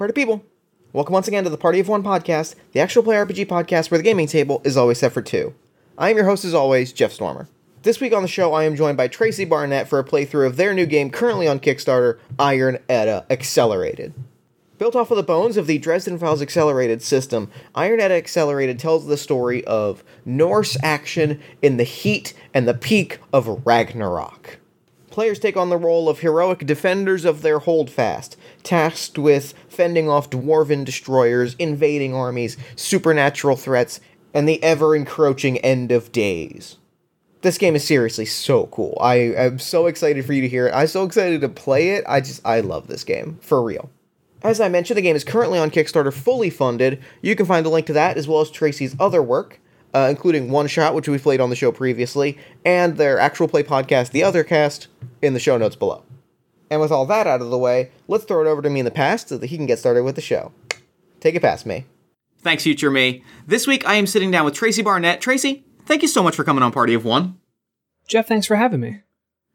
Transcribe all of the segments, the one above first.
party people. Welcome once again to the Party of One podcast, the actual play RPG podcast where the gaming table is always set for two. I am your host, as always, Jeff Stormer. This week on the show, I am joined by Tracy Barnett for a playthrough of their new game currently on Kickstarter, Iron Edda Accelerated. Built off of the bones of the Dresden Files Accelerated system, Iron Edda Accelerated tells the story of Norse action in the heat and the peak of Ragnarok. Players take on the role of heroic defenders of their holdfast, tasked with fending off dwarven destroyers, invading armies, supernatural threats, and the ever encroaching end of days. This game is seriously so cool. I am so excited for you to hear it. I'm so excited to play it. I just, I love this game. For real. As I mentioned, the game is currently on Kickstarter fully funded. You can find a link to that as well as Tracy's other work, uh, including One Shot, which we've played on the show previously, and their actual play podcast, The Other Cast, in the show notes below. And with all that out of the way, let's throw it over to me in the past so that he can get started with the show. Take it past me. Thanks, future me. This week I am sitting down with Tracy Barnett. Tracy, thank you so much for coming on Party of One. Jeff, thanks for having me.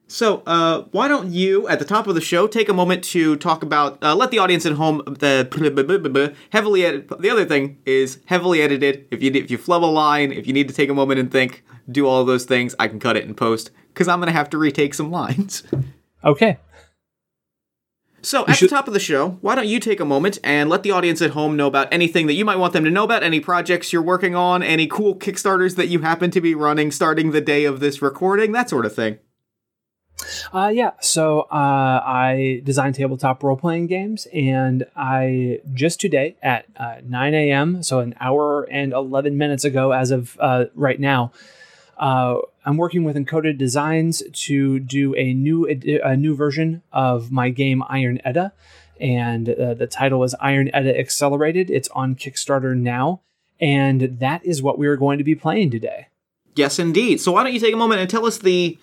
So, uh, why don't you, at the top of the show, take a moment to talk about, uh, let the audience at home, the heavily edit, the other thing is heavily edited. If you if you flub a line, if you need to take a moment and think, do all those things, I can cut it in post because I'm gonna have to retake some lines. Okay. So, at should- the top of the show, why don't you take a moment and let the audience at home know about anything that you might want them to know about, any projects you're working on, any cool Kickstarters that you happen to be running starting the day of this recording, that sort of thing. Uh, yeah, so uh, I design tabletop role playing games, and I just today at uh, 9 a.m., so an hour and 11 minutes ago, as of uh, right now, uh, I'm working with Encoded Designs to do a new a new version of my game Iron Edda, and uh, the title is Iron Edda Accelerated. It's on Kickstarter now, and that is what we are going to be playing today. Yes, indeed. So why don't you take a moment and tell us the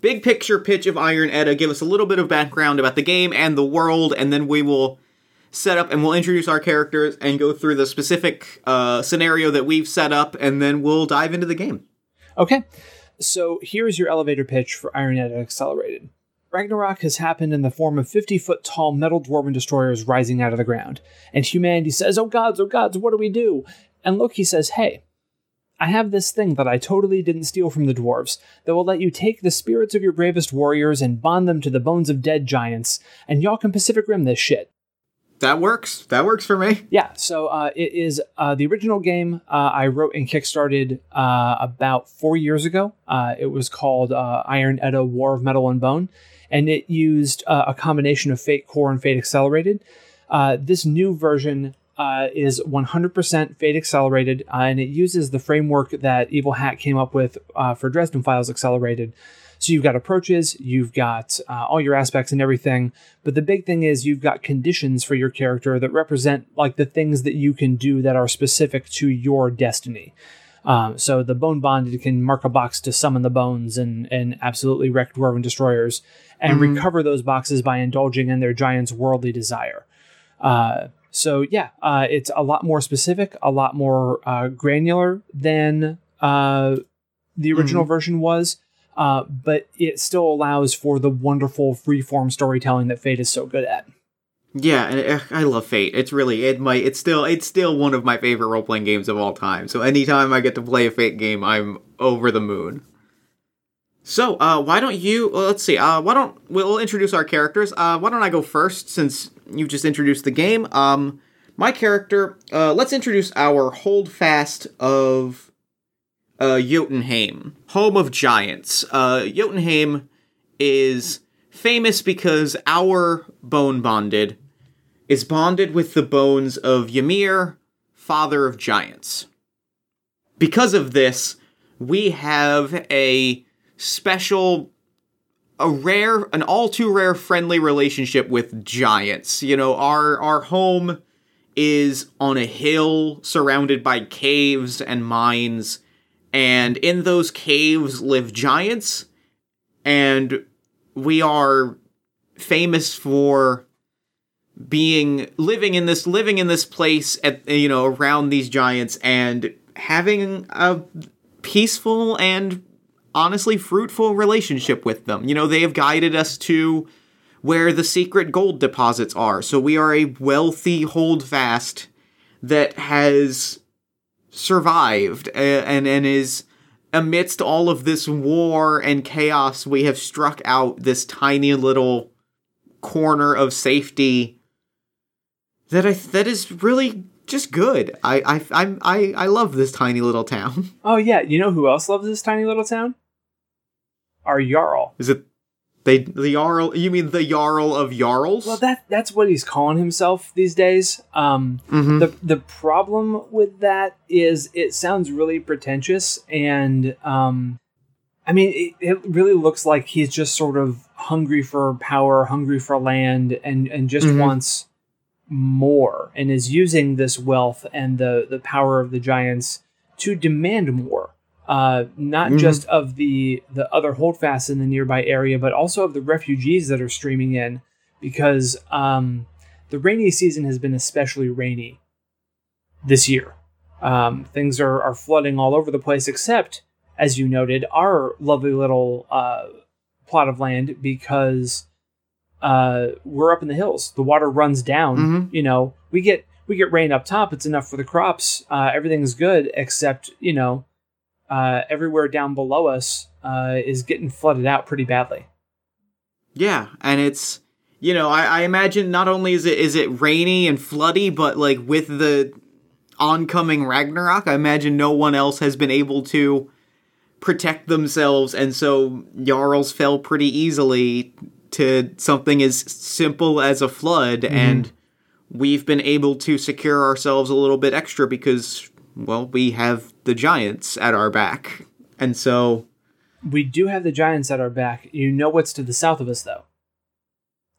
big picture pitch of Iron Edda, give us a little bit of background about the game and the world, and then we will set up and we'll introduce our characters and go through the specific uh, scenario that we've set up, and then we'll dive into the game. Okay. So here's your elevator pitch for Iron Edda Accelerated. Ragnarok has happened in the form of 50 foot tall metal dwarven destroyers rising out of the ground. And humanity says, Oh gods, oh gods, what do we do? And Loki says, Hey, I have this thing that I totally didn't steal from the dwarves that will let you take the spirits of your bravest warriors and bond them to the bones of dead giants, and y'all can Pacific Rim this shit. That works. That works for me. Yeah. So uh, it is uh, the original game uh, I wrote and kickstarted uh, about four years ago. Uh, it was called uh, Iron Edda War of Metal and Bone, and it used a combination of Fate Core and Fate Accelerated. this new version is 100% Fate Accelerated, and it uses the framework that Evil Hat came up with for Dresden Files Accelerated. So you've got approaches, you've got uh, all your aspects and everything, but the big thing is you've got conditions for your character that represent like the things that you can do that are specific to your destiny. Um, so the bone bonded can mark a box to summon the bones and and absolutely wreck dwarven destroyers, and mm-hmm. recover those boxes by indulging in their giant's worldly desire. Uh, so yeah, uh, it's a lot more specific, a lot more uh, granular than uh, the original mm-hmm. version was uh, but it still allows for the wonderful freeform storytelling that Fate is so good at. Yeah, and uh, I love Fate. It's really it might it's still it's still one of my favorite role playing games of all time. So anytime I get to play a Fate game, I'm over the moon. So uh, why don't you? Well, let's see. Uh, why don't we'll introduce our characters? Uh, why don't I go first since you just introduced the game? Um, my character. Uh, let's introduce our holdfast of uh, Jotunheim, home of giants. Uh, Jotunheim is famous because our bone bonded is bonded with the bones of Ymir, father of giants. Because of this, we have a special a rare an all too rare friendly relationship with giants. You know, our our home is on a hill surrounded by caves and mines and in those caves live giants and we are famous for being living in this living in this place at you know around these giants and having a peaceful and honestly fruitful relationship with them. You know, they have guided us to where the secret gold deposits are. So we are a wealthy holdfast that has survived uh, and and is amidst all of this war and chaos we have struck out this tiny little corner of safety that I that is really just good. I I I I love this tiny little town. Oh yeah, you know who else loves this tiny little town? Our Jarl. Is it they the Jarl? You mean the Jarl of Jarls? Well, that that's what he's calling himself these days. Um, Mhm. the the problem with that is it sounds really pretentious, and um, I mean, it, it really looks like he's just sort of hungry for power, hungry for land, and and just Mhm. wants more, and is using this wealth and the the power of the giants to demand more. Uh, not Mhm. just of the the other holdfasts in the nearby area, but also of the refugees that are streaming in, because um, the rainy season has been especially rainy this year. Um, things are, are flooding all over the place, except, as you noted, our lovely little uh, plot of land because uh, we're up in the hills. The water runs down. Mhm. You know, we get we get rain up top. It's enough for the crops. Uh, everything's good, except you know, uh, everywhere down below us uh, is getting flooded out pretty badly. Yeah, and it's you know I, I imagine not only is it is it rainy and floody, but like with the oncoming Ragnarok, I imagine no one else has been able to protect themselves, and so Jarls fell pretty easily to something as simple as a flood, and we've been able to secure ourselves a little bit extra because well we have the giants at our back, and so We do have the giants at our back. You know what's to the south of us, though.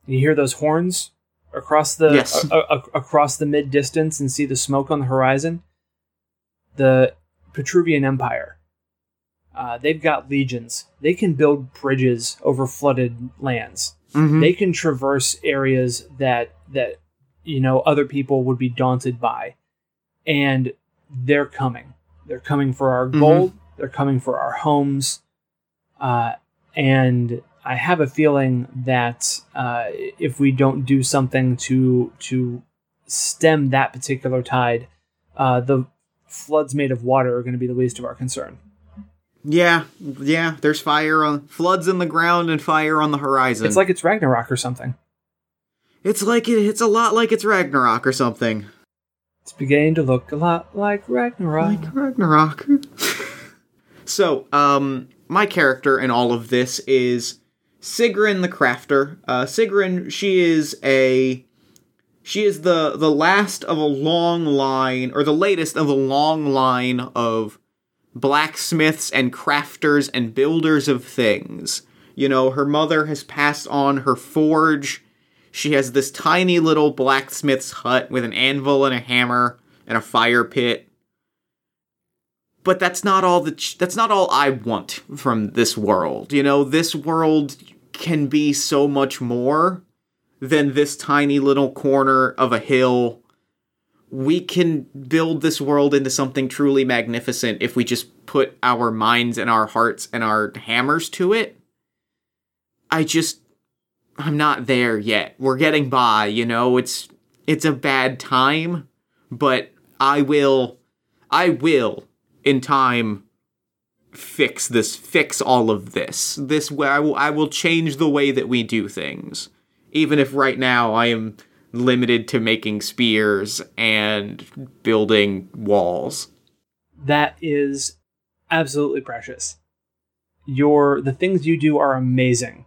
You hear those horns across the Yes. a- a- across the mid distance and see the smoke on the horizon. The Petruvian Empire. Uh, they've got legions. They can build bridges over flooded lands. Mhm. They can traverse areas that that you know other people would be daunted by, and they're coming. They're coming for our Mhm. gold. They're coming for our homes. Uh, and I have a feeling that uh, if we don't do something to to stem that particular tide, uh, the floods made of water are going to be the least of our concern. Yeah, yeah. There's fire on floods in the ground and fire on the horizon. It's like it's Ragnarok or something. it's like it, it's a lot like it's Ragnarok or something. It's beginning to look a lot like Ragnarok. Like Ragnarok. so, um, my character in all of this is Sigrun the Crafter. Uh, Sigrun, she is a she is the the last of a long line, or the latest of a long line of blacksmiths and crafters and builders of things. You know, her mother has passed on her forge. She has this tiny little blacksmith's hut with an anvil and a hammer and a fire pit. But that's not all that that's not all I want from this world. You know, this world can be so much more than this tiny little corner of a hill we can build this world into something truly magnificent if we just put our minds and our hearts and our hammers to it. I just I'm not there yet. We're getting by, you know. It's it's a bad time, but I will I will in time fix this fix all of this. This way I will I will change the way that we do things. Even if right now I am limited to making spears and building walls. That is absolutely precious. Your the things you do are amazing.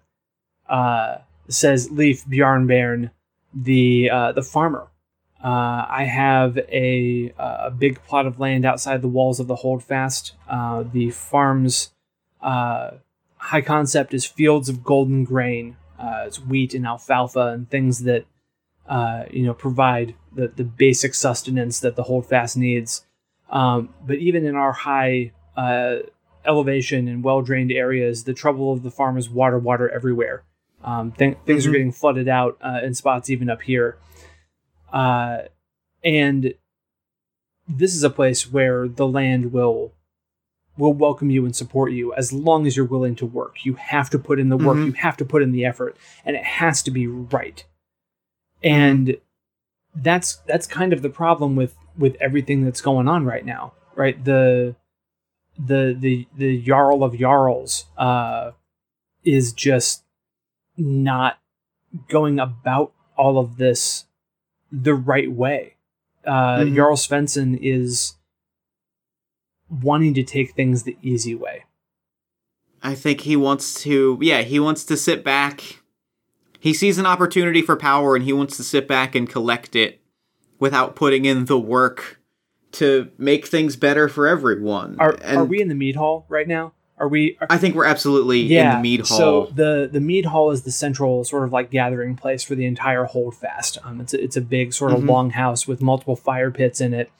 Uh, says Leaf Bjarnbairn, the uh, the farmer. Uh, I have a a big plot of land outside the walls of the Holdfast. Uh, the farm's uh, high concept is fields of golden grain. Uh, it's wheat and alfalfa and things that uh, you know provide the the basic sustenance that the Holdfast needs. Um, but even in our high uh, elevation and well drained areas, the trouble of the farm is water, water everywhere. Um, th- things are Mhm. getting flooded out uh, in spots even up here. Uh, and this is a place where the land will will welcome you and support you as long as you're willing to work. You have to put in the work, Mhm. you have to put in the effort, and it has to be right. And that's that's kind of the problem with with everything that's going on right now, right? The the the the Jarl of Jarls uh, is just not going about all of this the right way. Uh, Mhm. Jarl Svensson is wanting to take things the easy way. I think he wants to, yeah, he wants to sit back. He sees an opportunity for power and he wants to sit back and collect it without putting in the work to make things better for everyone. Are and are we in the mead hall right now? Are we? Are, I think we're absolutely yeah. in the mead hall. So the the mead hall is the central sort of like gathering place for the entire holdfast. Um, it's a, it's a big sort of Mhm. long house with multiple fire pits in it,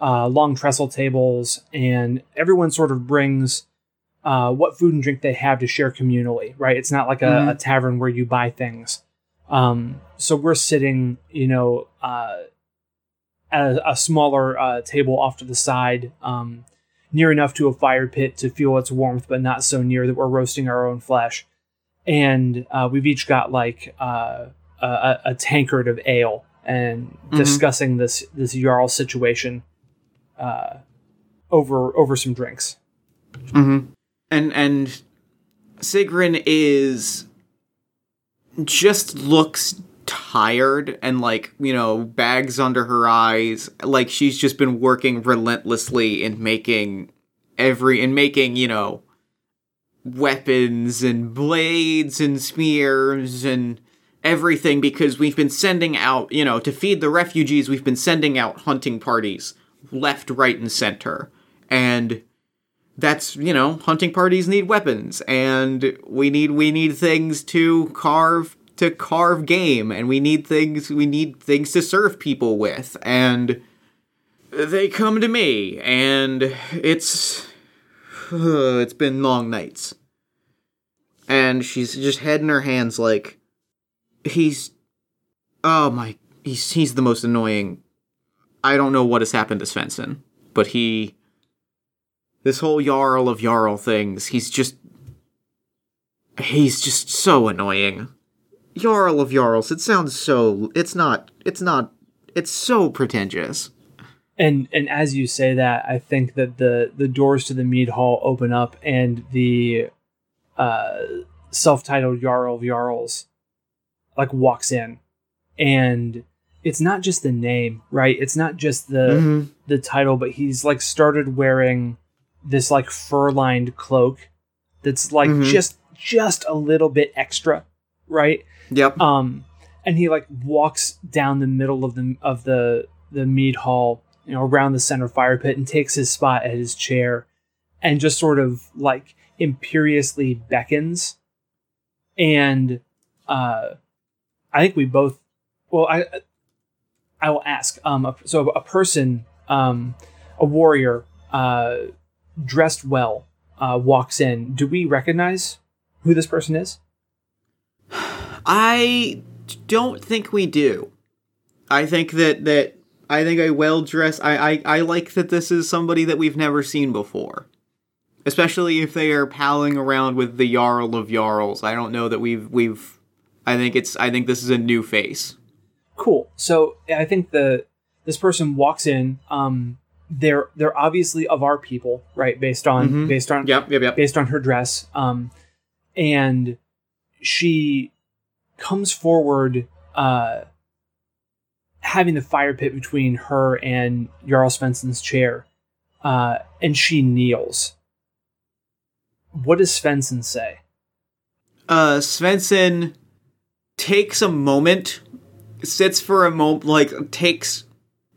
uh, long trestle tables, and everyone sort of brings uh, what food and drink they have to share communally. Right? It's not like a, Mhm. a tavern where you buy things. Um, so we're sitting, you know, uh, at a, a smaller uh, table off to the side. Um, near enough to a fire pit to feel its warmth, but not so near that we're roasting our own flesh. And uh, we've each got like uh, a, a tankard of ale and Mhm. discussing this this Jarl situation uh, over over some drinks. Mm-hmm. And and Sigrun is just looks tired and like you know bags under her eyes. Like she's just been working relentlessly in making every in making you know weapons and blades and spears and everything because we've been sending out you know to feed the refugees we've been sending out hunting parties left right and center. And that's you know hunting parties need weapons and we need we need things to carve to carve game and we need things we need things to serve people with and they come to me and it's it's been long nights and she's just head in her hands like he's oh my he's he's the most annoying i don't know what has happened to svensson but he this whole Jarl of Jarl things, he's just. He's just so annoying. Jarl of Jarls, it sounds so. It's not. It's not. It's so pretentious. And and as you say that, I think that the the doors to the mead hall open up, and the uh, self-titled Jarl of Jarls like walks in, and it's not just the name, right? It's not just the Mhm. the title, but he's like started wearing this like fur-lined cloak that's like Mhm. just just a little bit extra, right? Yep. um and he like walks down the middle of the of the the mead hall you know around the center fire pit and takes his spot at his chair and just sort of like imperiously beckons. And uh i think we both well i i will ask um a, so a person um a warrior uh dressed well uh walks in. Do we recognize who this person is I don't think we do. I think that that I think a well dressed. I, I I like that this is somebody that we've never seen before, especially if they are palling around with the Jarl of Jarls. I don't know that we've we've. I think it's. I think this is a new face. cool so i think the this person walks in um they're they're obviously of our people right based on Mhm. based on Yep. Yep. Yep. based on her dress um and she comes forward uh having the fire pit between her and Jarl Svensson's chair uh and she kneels what does Svensson say uh Svensson takes a moment, sits for a moment, like takes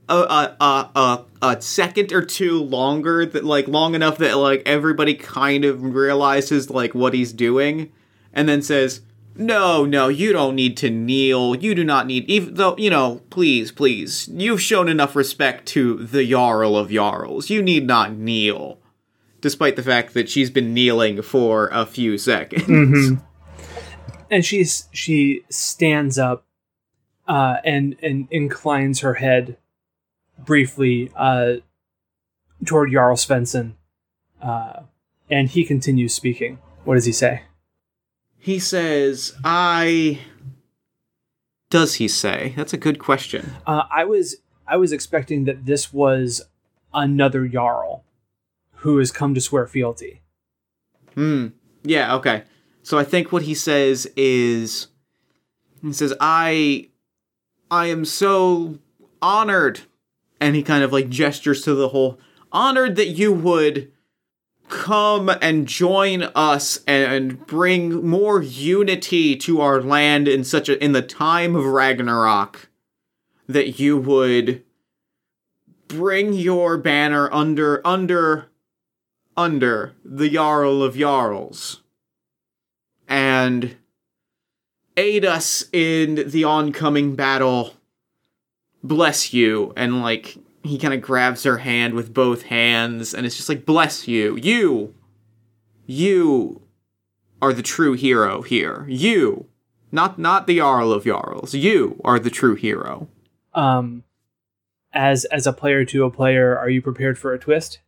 a a a a, a second or two longer, that like long enough that like everybody kind of realizes like what he's doing, and then says. No, no, you don't need to kneel. You do not need, even though, you know, please, please, you've shown enough respect to the Jarl of Jarls. You need not kneel. Despite the fact that she's been kneeling for a few seconds. and she's she stands up uh, and and inclines her head briefly uh, toward Jarl Svensson Uh, and he continues speaking. What does he say? He says, I. Does he say? That's a good question. Uh, I was I was expecting that this was another Jarl who has come to swear fealty. Hmm. Yeah, okay. So I think what he says is he says, I I am so honored and he kind of like gestures to the whole honored that you would come and join us and bring more unity to our land in such a in the time of Ragnarok that you would bring your banner under under under the Jarl of Jarls and aid us in the oncoming battle. Bless you. And like he kind of grabs her hand with both hands and it's just like bless you. You you are the true hero here. You not not the Jarl of Jarls. You are the true hero. Um, as as a player to a player, are you prepared for a twist?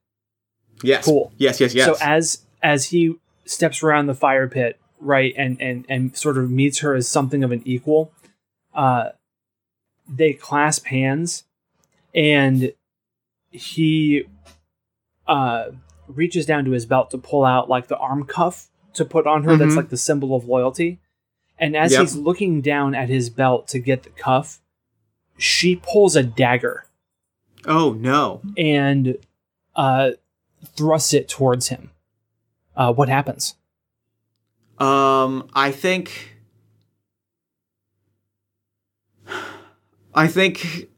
Yes. Cool. Yes, yes, yes. So as as he steps around the fire pit, right, and and and sort of meets her as something of an equal, uh, they clasp hands, and he uh reaches down to his belt to pull out like the arm cuff to put on her. That's Mhm. like the symbol of loyalty. And as Yep. he's looking down at his belt to get the cuff, she pulls a dagger oh no. and uh, thrusts it towards him. Uh, what happens? Um, I think. I think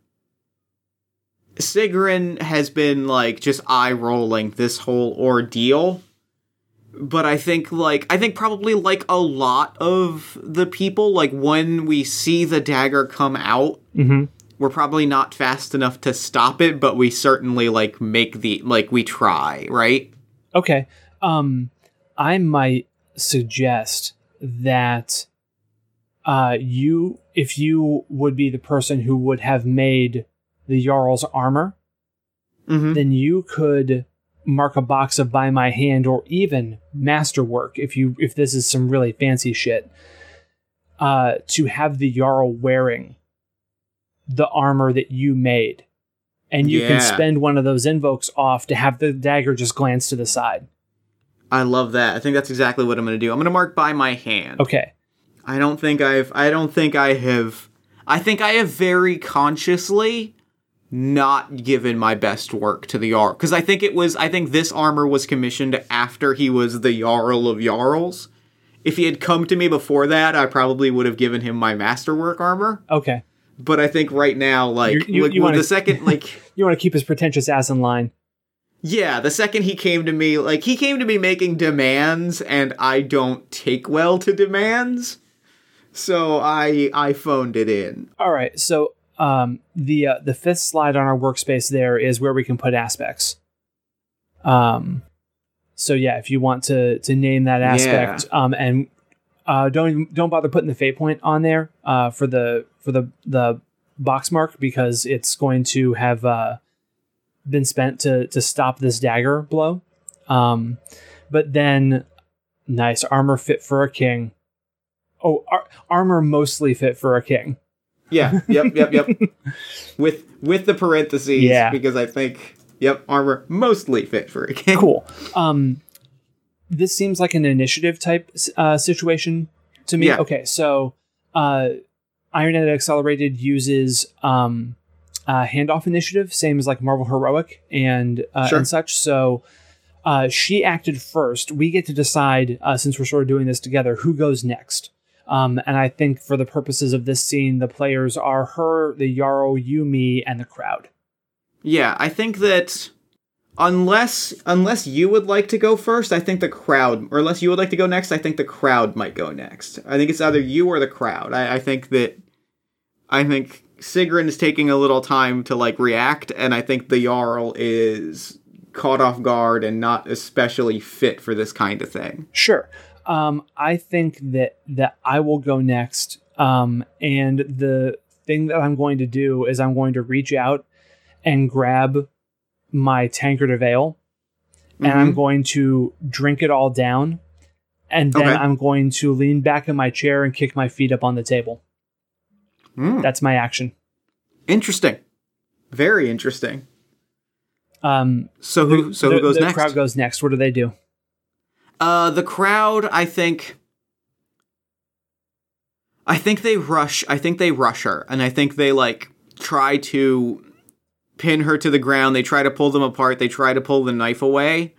Sigrun has been like just eye rolling this whole ordeal. But I think like I think probably like a lot of the people like when we see the dagger come out, Mm-hmm. we're probably not fast enough to stop it, but we certainly like make the like we try, right? Okay. Um, I might suggest that uh, you, if you would be the person who would have made the Jarl's armor, Mm-hmm. then you could mark a box of by my hand or even masterwork if you if this is some really fancy shit uh to have the jarl wearing the armor that you made and you Yeah. can spend one of those invokes off to have the dagger just glance to the side I love that. I think that's exactly what I'm going to do. I'm going to mark by my hand. okay I don't think I've I don't think I have I think I have very consciously not given my best work to the Jarl because I think it was I think this armor was commissioned after he was the Jarl of Jarls. If he had come to me before that, I probably would have given him my masterwork armor. okay But I think right now, like, You- you- like, you wanna- the second, like, you want to keep his pretentious ass in line yeah, the second he came to me, like, he came to me making demands, and I don't take well to demands, so I I phoned it in. all right so um the uh, the fifth slide on our workspace there is where we can put aspects. Um so yeah if you want to to name that aspect um and uh don't even- don't bother putting the fate point on there uh for the for the the box mark because it's going to have uh been spent to to stop this dagger blow. Um but then nice armor fit for a king. Oh ar- armor mostly fit for a king Yeah, yep, yep, yep. with with the parentheses, Yeah. because I think, yep, armor mostly fit for a king. cool. Um, this seems like an initiative type uh, situation to me. Yeah. Okay, so uh, Iron Edda Accelerated uses um, uh, handoff initiative, same as like Marvel Heroic and uh, Sure. and such. So uh, she acted first. We get to decide uh, since we're sort of doing this together who goes next. Um, and I think for the purposes of this scene, the players are her, the Jarl, you, me, and the crowd. Yeah, I think that unless unless you would like to go first, I think the crowd, or unless you would like to go next, I think the crowd might go next. I think it's either you or the crowd. I, I think that I think Sigrun is taking a little time to like react, and I think the Jarl is caught off guard and not especially fit for this kind of thing. Sure. Um, I think that that I will go next. Um, and the thing that I'm going to do is I'm going to reach out and grab my tankard of ale, and I'm Mhm. going to drink it all down, and then Okay. I'm going to lean back in my chair and kick my feet up on the table. Hmm. That's my action. Interesting. Very interesting. Um, So who so the, who goes the next? crowd goes next. What do they do? Uh, the crowd, I think. I think they rush. I think they rush her, and I think they like try to pin her to the ground. They try to pull them apart. They try to pull the knife away,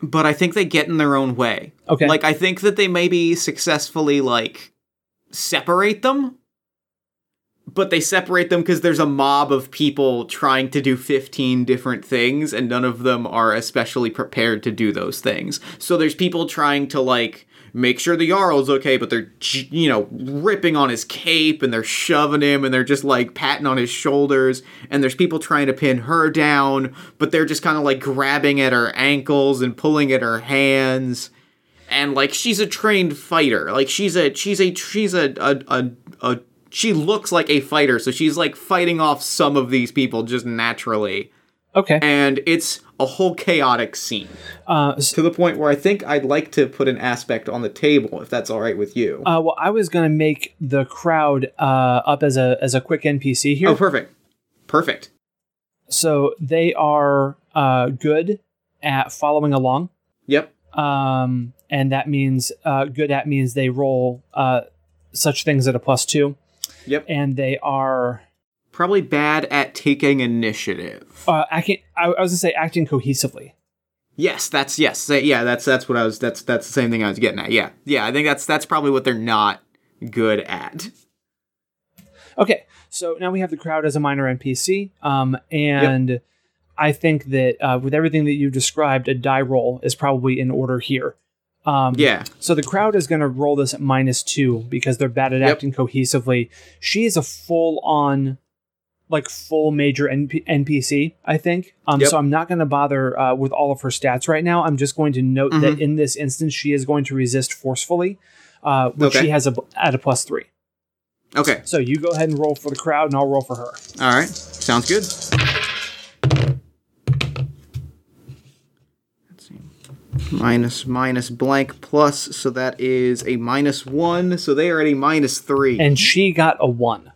but I think they get in their own way. Okay. Like I think that they maybe successfully like separate them, but they separate them because there's a mob of people trying to do 15 different things and none of them are especially prepared to do those things. So there's people trying to like make sure the Jarl's okay, but they're you know ripping on his cape and they're shoving him and they're just like patting on his shoulders and there's people trying to pin her down, but they're just kind of like grabbing at her ankles and pulling at her hands and like she's a trained fighter like she's a she's a she's a a, a, a she looks like a fighter so she's like fighting off some of these people just naturally. Okay. and it's a whole chaotic scene. Uh, s- to the point where i think i'd like to put an aspect on the table if that's all right with you. Uh, well, I was going to make the crowd uh, up as a as a quick NPC here. oh perfect. Perfect. So they are uh, good at following along. yep. Um, and that means uh, good at means they roll uh, such things at a plus two, yep and they are probably bad at taking initiative uh, acting. I, I was gonna say acting cohesively. yes that's yes yeah that's that's what i was that's that's the same thing i was getting at yeah yeah i think that's that's probably what they're not good at Okay, so now we have the crowd as a minor NPC, um, and I think that uh, with everything that you've described, a die roll is probably in order here. Um, yeah So the crowd is going to roll this at minus two because they're bad at Yep. acting cohesively. She is a full on, like full major NP- NPC, I think. Um, Yep. So I'm not going to bother uh, with all of her stats right now. I'm just going to note that Mhm. in this instance, she is going to resist forcefully, uh, which Okay. she has a, at a plus three. okay So you go ahead and roll for the crowd, and I'll roll for her. All right, sounds good. Let's see. Minus minus blank plus, so that is a minus one. So they are at a minus three. And she got a one.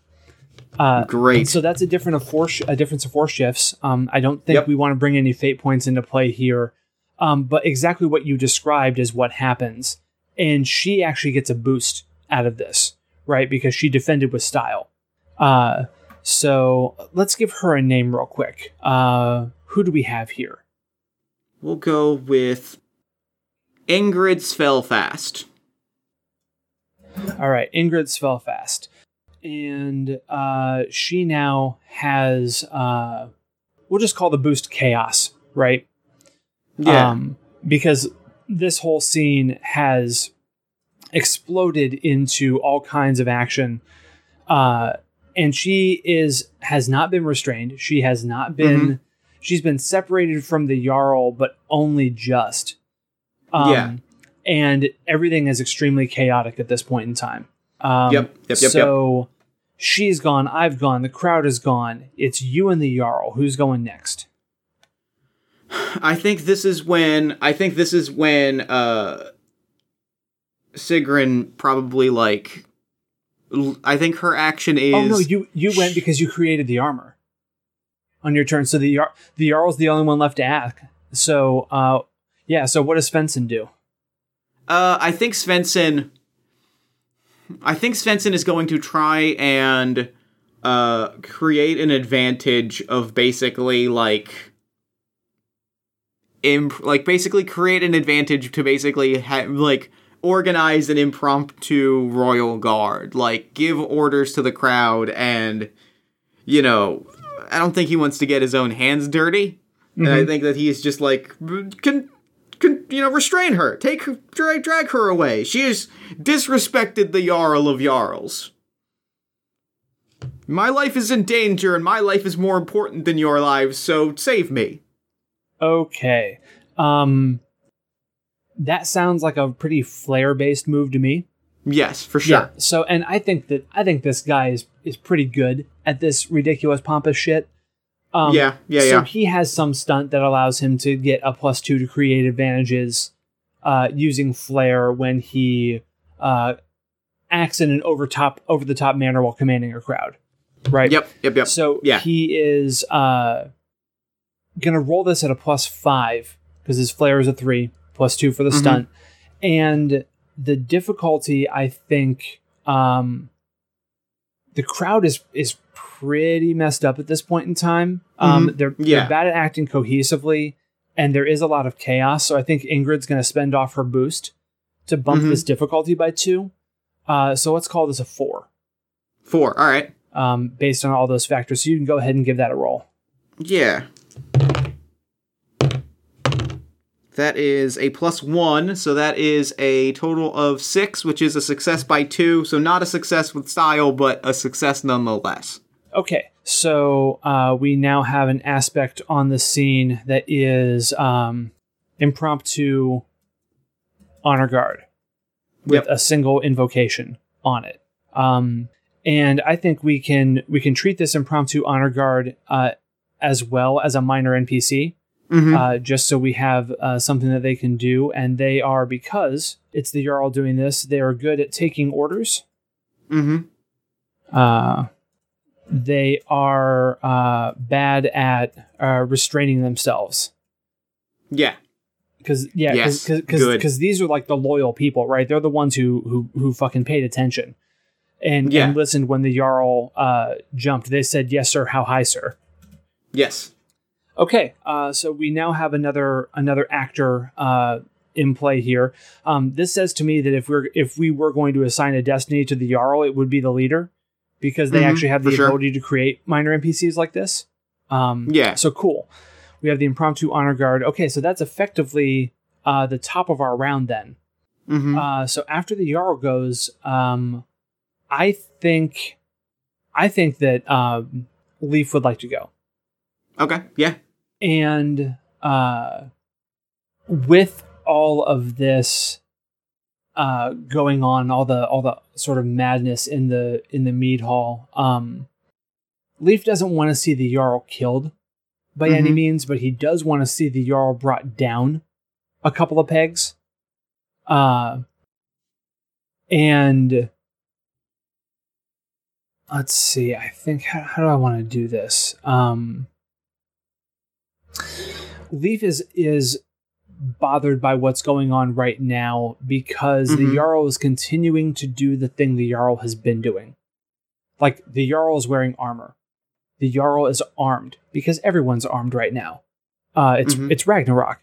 Uh, Great. So that's a different of four sh- a difference of four shifts. Um, I don't think Yep. we want to bring any fate points into play here. Um, but exactly what you described is what happens, and she actually gets a boost out of this, right? Because she defended with style. Uh, so let's give her a name real quick. Uh, who do we have here? we'll go with Ingrid Svelfast. All right, Ingrid Svelfast. And uh, she now has, uh, we'll just call the boost chaos, right? Yeah. Um, because this whole scene has exploded into all kinds of action. Uh, and she is has not been restrained. She has not been she's been separated from the Jarl, but only just. Um, Yeah. And everything is extremely chaotic at this point in time. Um, Yep, yep, yep, So she's gone, I've gone, the crowd is gone. It's you and the Jarl. Who's going next? I think this is when I think this is when uh Sigrun probably like I think her action is Oh no, you you went because you created the armor on your turn. So the the Jarl's the only one left to ask. So uh, yeah. So what does Svensson do? Uh, I think Svensson. I think Svensson is going to try and uh, create an advantage of basically like. Imp- like basically create an advantage to basically ha- like organize an impromptu royal guard like give orders to the crowd and you know i don't think he wants to get his own hands dirty and i think that he's just like can can you know restrain her take her drag, drag her away she has disrespected the jarl of jarls my life is in danger and my life is more important than your lives so save me Okay. Um, that sounds like a pretty flair based move to me. yes for sure Yeah. So, and I think that I think this guy is is pretty good at this ridiculous pompous shit. Um, yeah, yeah, so yeah. he has some stunt that allows him to get a plus two to create advantages uh, using flair when he uh, acts in an over top over the top manner while commanding a crowd. Right. Yep, yep, yep. So Yeah. he is uh, gonna roll this at a plus five because his flair is a three plus two for the Mhm. stunt, and the difficulty I think um, the crowd is is pretty messed up at this point in time. Um, they're, Mm-hmm. Yeah. they're bad at acting cohesively, and there is a lot of chaos. So I think Ingrid's gonna spend off her boost to bump Mhm. this difficulty by two. Uh, so let's call this a four Four. All right. um, based on all those factors. So you can go ahead and give that a roll. Yeah. That is a plus one, so that is a total of six, which is a success by two. So not a success with style, but a success nonetheless. Okay, so uh, we now have an aspect on the scene that is um, impromptu honor guard with Yep. a single invocation on it. Um, and I think we can we can treat this impromptu honor guard uh, as well as a minor NPC. Mm-hmm. uh, just so we have uh, something that they can do. And they are, because it's the Jarl doing this, they are good at taking orders. mm-hmm. Uh, they are uh, bad at uh, restraining themselves. Yeah. Because yeah, Yes, because good. because these are like the loyal people, right? They're the ones who who who fucking paid attention and Yeah. and listened when the Jarl uh, jumped. They said, "Yes, sir. How high, sir?" Yes. Okay, uh, so we now have another another actor uh, in play here. Um, this says to me that if we're if we were going to assign a destiny to the Jarl, it would be the leader because they Mhm, actually have the sure. ability to create minor NPCs like this. Um, Yeah. So cool. We have the impromptu honor guard. Okay, so that's effectively uh, the top of our round then. Mm-hmm. Uh, so after the Jarl goes, um, I think, I think that um, Leaf would like to go okay. Yeah. and uh, with all of this uh, going on, all the all the sort of madness in the in the mead hall, um, Leaf doesn't want to see the Jarl killed by any Mhm. means, but he does want to see the Jarl brought down a couple of pegs. Uh, and let's see. I think how, how do I want to do this? Um, Leaf is is bothered by what's going on right now because the Mhm. Jarl is continuing to do the thing the Jarl has been doing. Like the Jarl is wearing armor. The Jarl is armed because everyone's armed right now. Uh, it's Mhm. it's Ragnarok.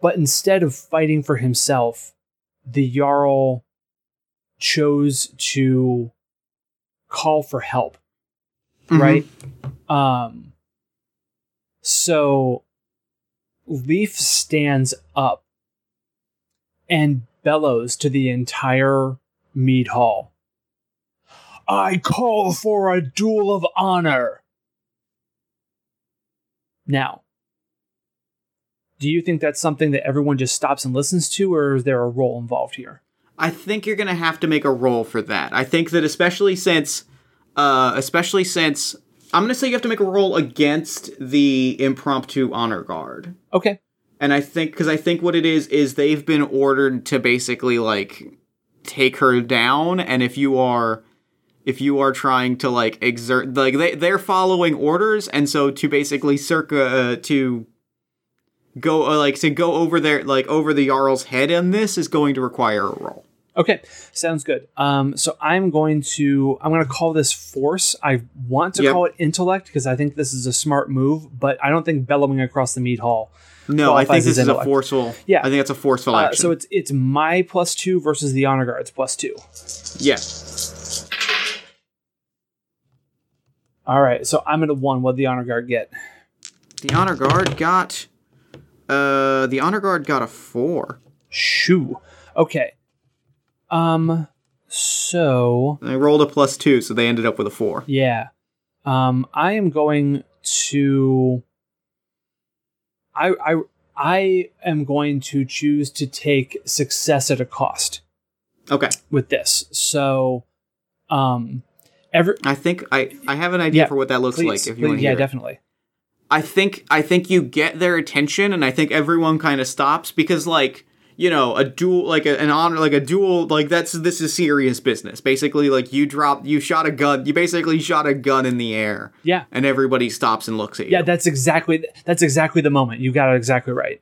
But instead of fighting for himself, the Jarl chose to call for help Mhm. right? Um, so Leaf stands up and bellows to the entire mead hall. I call for a duel of honor. Now, do you think that's something that everyone just stops and listens to, or is there a role involved here? I think you're gonna have to make a roll for that. I think that especially since, uh, especially since I'm gonna say you have to make a roll against the impromptu honor guard, Okay. and I think because I think what it is is they've been ordered to basically like take her down, and if you are if you are trying to like exert like they they're following orders, and so to basically circa uh, to go uh, like to go over there like over the jarl's head in this is going to require a roll. Okay, sounds good. Um, so I'm going to I'm going to call this force. I want to Yep. call it intellect because I think this is a smart move, but I don't think bellowing across the mead hall. No, I think this is a forceful. Yeah. I think it's a forceful Uh, action. so it's it's my plus two versus the honor guard's plus two. yeah. All right, so I'm at a one. What the honor guard get? The honor guard got. Uh, the honor guard got a four. Shoo. Okay. Um. So I rolled a plus two, so they ended up with a four. Yeah. Um, I am going to. I I I am going to choose to take success at a cost Okay, with this. So, um, every I think I I have an idea Yeah, for what that looks please, like. If you please- want to yeah, it. definitely. I think I think you get their attention, and I think everyone kind of stops because like you know a duel like a, an honor like a duel like that's this is serious business basically like you dropped you shot a gun you basically shot a gun in the air Yeah. and everybody stops and looks at you Yeah, that's exactly that's exactly the moment. You got it exactly right.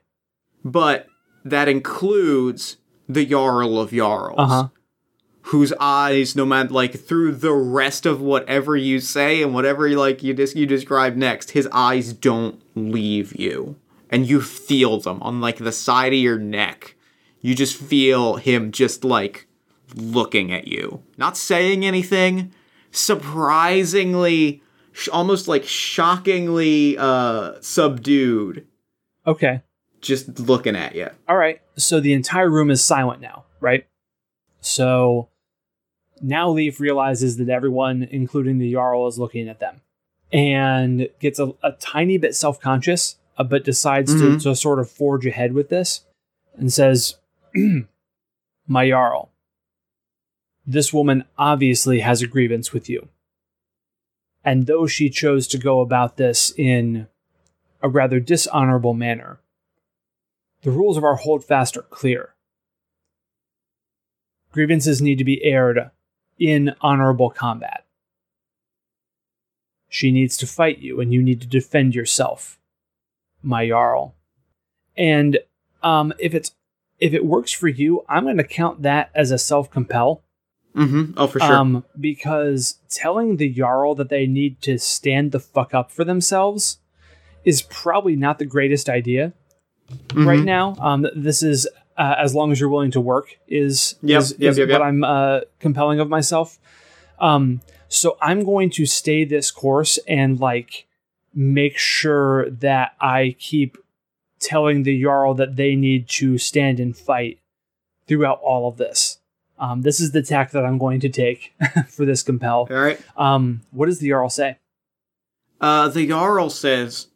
but that includes the Jarl of Jarls, Uh-huh. whose eyes, no matter like through the rest of whatever you say and whatever like you just you describe next, his eyes don't leave you, and you feel them on like the side of your neck. You just feel him just like looking at you, not saying anything. Surprisingly, sh- almost like shockingly uh subdued, Okay. just looking at you. All right. So the entire room is silent now, right? So now Leaf realizes that everyone, including the Jarl, is looking at them and gets a, a tiny bit self conscious, uh, but decides to, Mhm. to sort of forge ahead with this and says, My Jarl, this woman obviously has a grievance with you. And though she chose to go about this in a rather dishonorable manner, the rules of our holdfast are clear. Grievances need to be aired in honorable combat. She needs to fight you, and you need to defend yourself, my Jarl. And um, if it's if it works for you, I'm going to count that as a self compel. Mm-hmm. Oh, for sure. Um, because telling the Jarl that they need to stand the fuck up for themselves is probably not the greatest idea right Mhm. now. Um, this is uh, as long as you're willing to work is Yep, is, yep, is yep, what. I'm uh, compelling of myself. Um, so I'm going to stay this course and like make sure that I keep telling the Jarl that they need to stand and fight throughout all of this. Um, this is the tack that I'm going to take for this compel. All right. Um, what does the Jarl say? Uh, the Jarl says,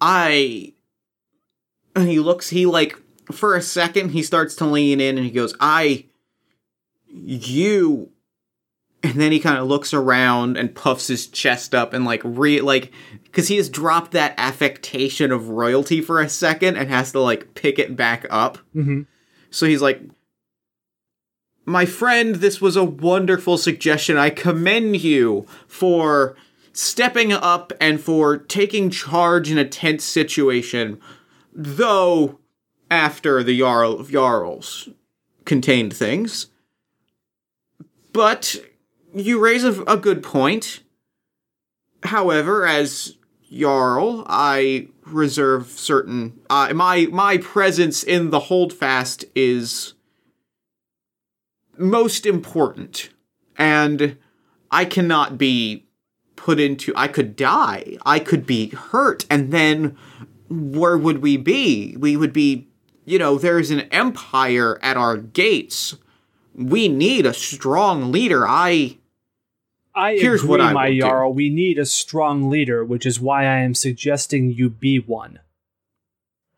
I. And he looks, he like, for a second, he starts to lean in and he goes, I. You. And then he kind of looks around and puffs his chest up and like re like because he has dropped that affectation of royalty for a second and has to like pick it back up. Mm-hmm. So he's like, My friend, this was a wonderful suggestion. I commend you for stepping up and for taking charge in a tense situation. Though, after the Jarl of Jarls contained things. But you raise a, a good point. However, as Jarl, I reserve certain. Uh, my my presence in the holdfast is most important, and I cannot be put into. I could die. I could be hurt, and then where would we be? We would be. You know, there's an empire at our gates. We need a strong leader. I. I Here's agree, what I my will do. We need a strong leader, which is why I am suggesting you be one.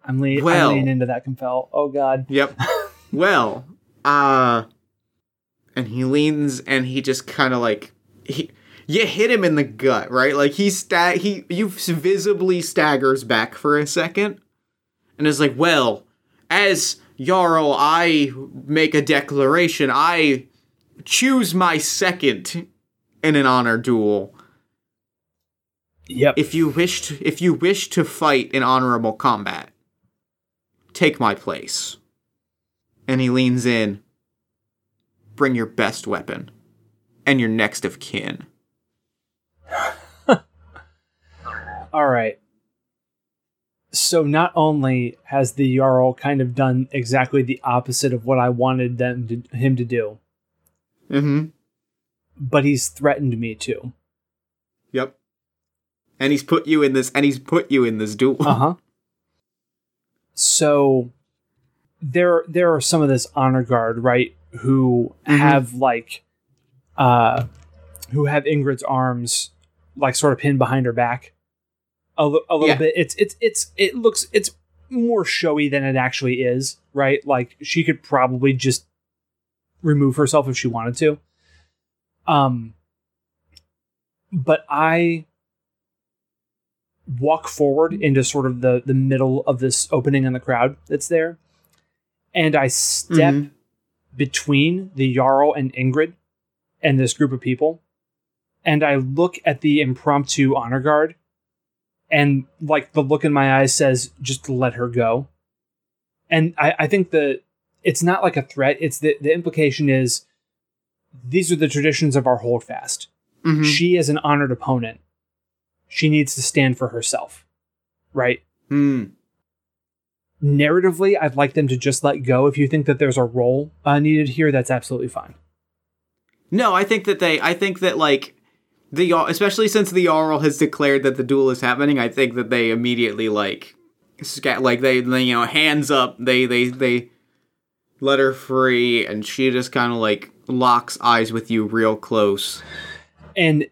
I'm, le- Well- I'm leaning into that compel. Oh God. Yep. well, uh and he leans and he just kind of like he you hit him in the gut, right? Like he sta he you visibly staggers back for a second and is like, "Well, as Jarl, I make a declaration. I choose my second in an honor duel. Yep. If you wish to, if you wish to fight in honorable combat, take my place. And he leans in. Bring your best weapon and your next of kin. All right. So not only has the Jarl kind of done exactly the opposite of what I wanted them to, him to do, Mm-hmm. But he's threatened me too. Yep. And he's put you in this and he's put you in this duel. Uh huh. So there there are some of this honor guard right who Mhm. have like uh who have Ingrid's arms like sort of pinned behind her back a, little Yeah. bit. It's it's it's it looks it's more showy than it actually is, right? Like she could probably just remove herself if she wanted to. Um but I walk forward into sort of the the middle of this opening in the crowd that's there, and I step Mhm. between the Jarl and Ingrid and this group of people, and I look at the impromptu honor guard, and like the look in my eyes says, "Just let her go." And I, I think the it's not like a threat. It's the the implication is these are the traditions of our holdfast. Mhm. She is an honored opponent. She needs to stand for herself, right? Hmm. narratively, I'd like them to just let go. If you think that there's a role uh, needed here, that's absolutely fine. No, I think that they. I think that like the especially since the Jarl has declared that the duel is happening. I think that they immediately like scat like they, they you know hands up. They they they let her free, and she just kind of like locks eyes with you real close. And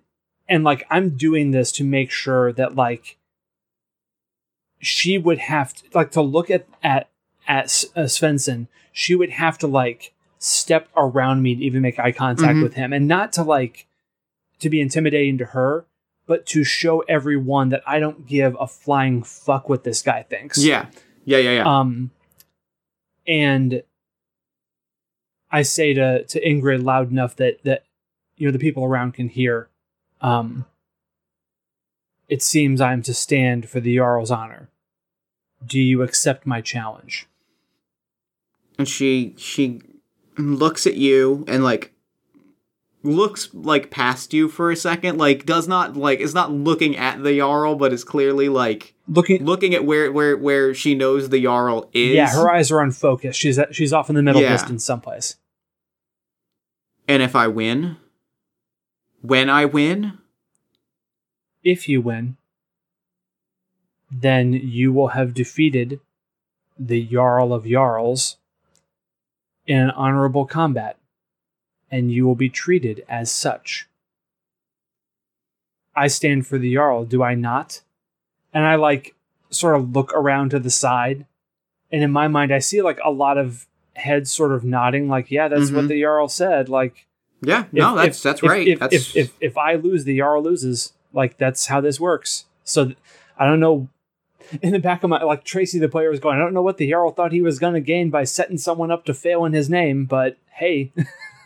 and like I'm doing this to make sure that like she would have to like to look at at at S- uh, Svensson. She would have to like step around me to even make eye contact Mhm. with him, and not to like to be intimidating to her, but to show everyone that I don't give a flying fuck what this guy thinks. Yeah, yeah, yeah, yeah. Um, and I say to to Ingrid loud enough that that you know the people around can hear. Um, it seems I am to stand for the Jarl's honor. Do you accept my challenge? and she she looks at you and like looks like past you for a second like does not like is not looking at the jarl but is clearly like Looking, looking at where where where she knows the jarl is yeah, her eyes are unfocused. She's at, she's off in the middle Yeah. distance someplace. and if i win when i win If you win, then you will have defeated the Jarl of Jarls in an honorable combat, and you will be treated as such. I stand for the Jarl, do I not? And I like sort of look around to the side, and in my mind, I see like a lot of heads sort of nodding, like, yeah, that's what Mhm. the Jarl said. Like, yeah no that's if- that's if- right If, that's if, if if I lose, the Jarl loses. Like that's how this works. So th- I don't know. In the back of my like Tracy, the player was going. I don't know what the Jarl thought he was going to gain by setting someone up to fail in his name, but hey,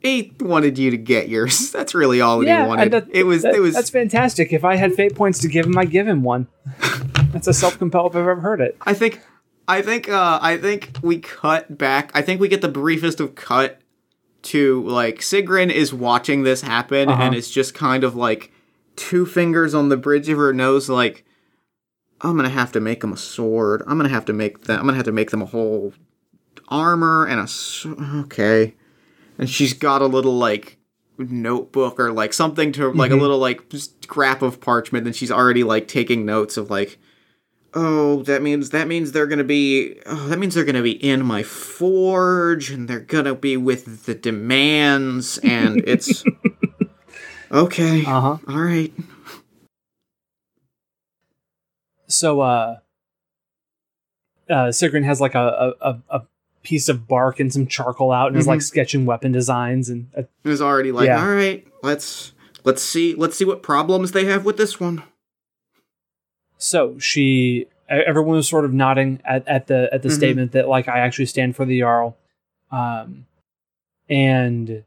he wanted you to get yours that's really all yeah, he wanted that- it was that- it was that's fantastic. If I had fate points to give him, I'd give him one. that's a self compel if I've ever heard it. I think I think uh I think we cut back. I think we get the briefest of cut to like Sigrun is watching this happen Uh-huh. and it's just kind of like two fingers on the bridge of her nose like I'm going to have to make them a sword. I'm to have to make them I'm going to have to make them a whole armor and a okay. And she's got a little like notebook or like something to like a Mhm. little like scrap of parchment and she's already like taking notes of like oh that means that means they're gonna be oh that means they're gonna be in my forge and they're gonna be with the demands and it's okay Uh huh. all right So uh, uh, Sigrun has like a, a a- a piece of bark and some charcoal out, and is like sketching weapon designs and uh, it was already like Yeah. all right let's let's see let's see what problems they have with this one So she, everyone was sort of nodding at, at the at the Mhm. statement that like I actually stand for the Jarl, um, and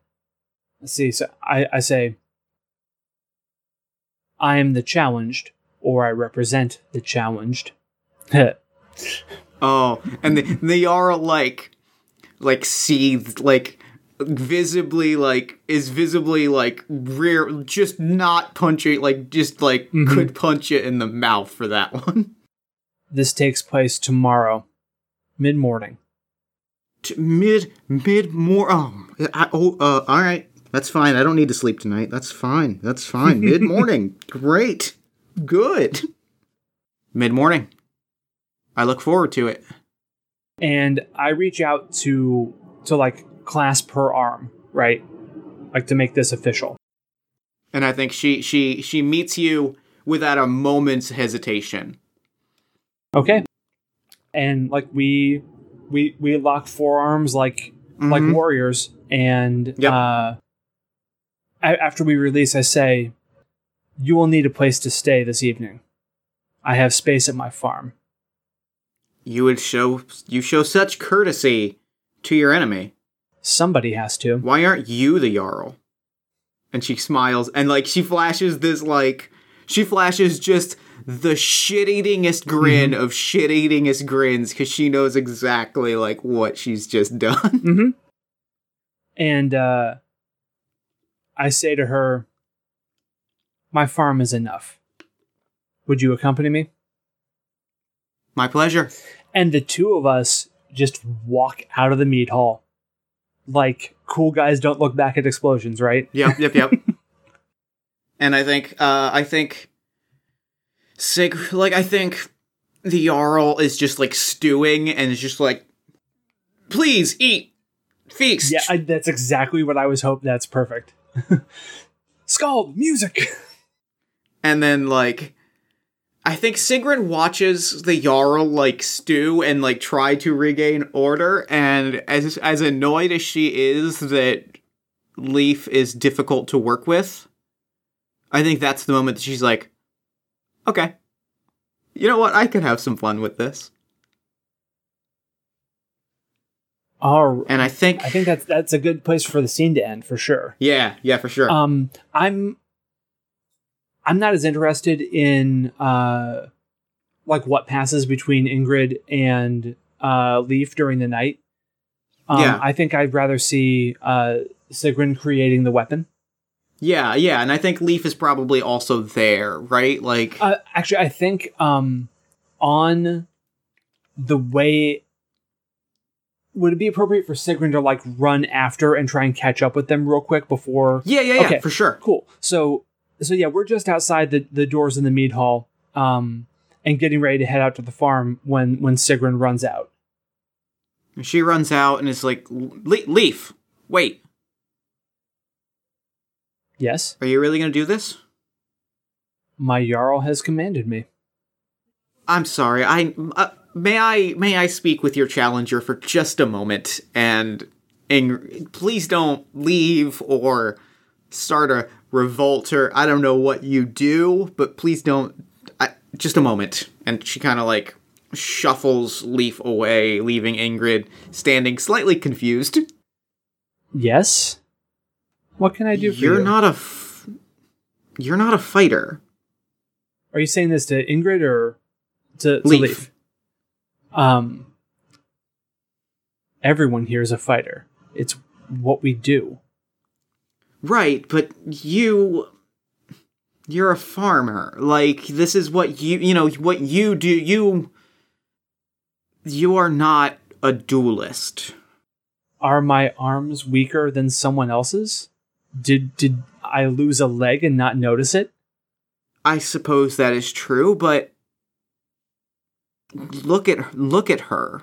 let's see. So I I say, I am the challenged, or I represent the challenged. oh and the, they are like like seethed like visibly like is visibly like rear just not punching like just like Mhm. could punch you in the mouth for that one. This takes place tomorrow, mid morning. T- mid mid more oh, I, oh uh, all right. That's fine. I don't need to sleep tonight. That's fine. That's fine. Mid morning great. Good. Mid morning i look forward to it and I reach out to to like clasp her arm, right? Like to make this official. and i think she she she meets you without a moment's hesitation Okay. And like we we we lock forearms like like Mhm. warriors and Yep. uh a- after we release I say You will need a place to stay this evening. I have space at my farm. You would show you show such courtesy to your enemy. Somebody has to. Why aren't you the Jarl? And she smiles and like she flashes this like she flashes just the shit eatingest grin of shit eatingest grins because she knows exactly like what she's just done. Mm-hmm. And uh, I say to her, My farm is enough. Would you accompany me? My pleasure. And the two of us just walk out of the mead hall. Like cool guys don't look back at explosions, right? Yep, yep, yep. and I think, uh, I think, Sig, like, I think the Jarl is just like stewing and is just like, please eat, feast. Yeah, I, that's exactly what I was hoping. That's perfect. Skald music. and then like, I think Sigrun watches the Jarl like stew and like try to regain order, and as as annoyed as she is that Leaf is difficult to work with, I think that's the moment that she's like, okay, you know what, I can have some fun with this. All And I think, I think that's that's a good place for the scene to end for sure. yeah, yeah, for sure. Um, I'm I'm not as interested in uh, like what passes between Ingrid and uh, Leaf during the night. Um, Yeah. I think I'd rather see uh, Sigrun creating the weapon. yeah, yeah, and I think Leaf is probably also there, right? Like, Uh, actually, I think um, on the way. Would it be appropriate for Sigrun to like run after and try and catch up with them real quick before yeah, yeah, yeah, okay. for sure. Cool. So so yeah, we're just outside the, the doors in the mead hall, um, and getting ready to head out to the farm when when Sigrun runs out. She runs out and is like, "Le- Leaf, wait, Yes, are you really gonna do this? my jarl has commanded me. I'm sorry. I uh, may I may I speak with your challenger for just a moment and and please don't leave or start a revolt I don't know what you do, but please don't I, just a moment. And she kind of like shuffles Leaf away, leaving Ingrid standing slightly confused. Yes. What can I do for You're you? not a f- you're not a fighter. Are you saying this to Ingrid or to, to Leaf. Leaf? Um. Everyone here is a fighter. It's what we do. Right, but you you're a farmer. Like this is what you you know what you do. You you are not a duelist. Are my arms weaker than someone else's? Did did I lose a leg and not notice it? I suppose that is true, but look at look at her.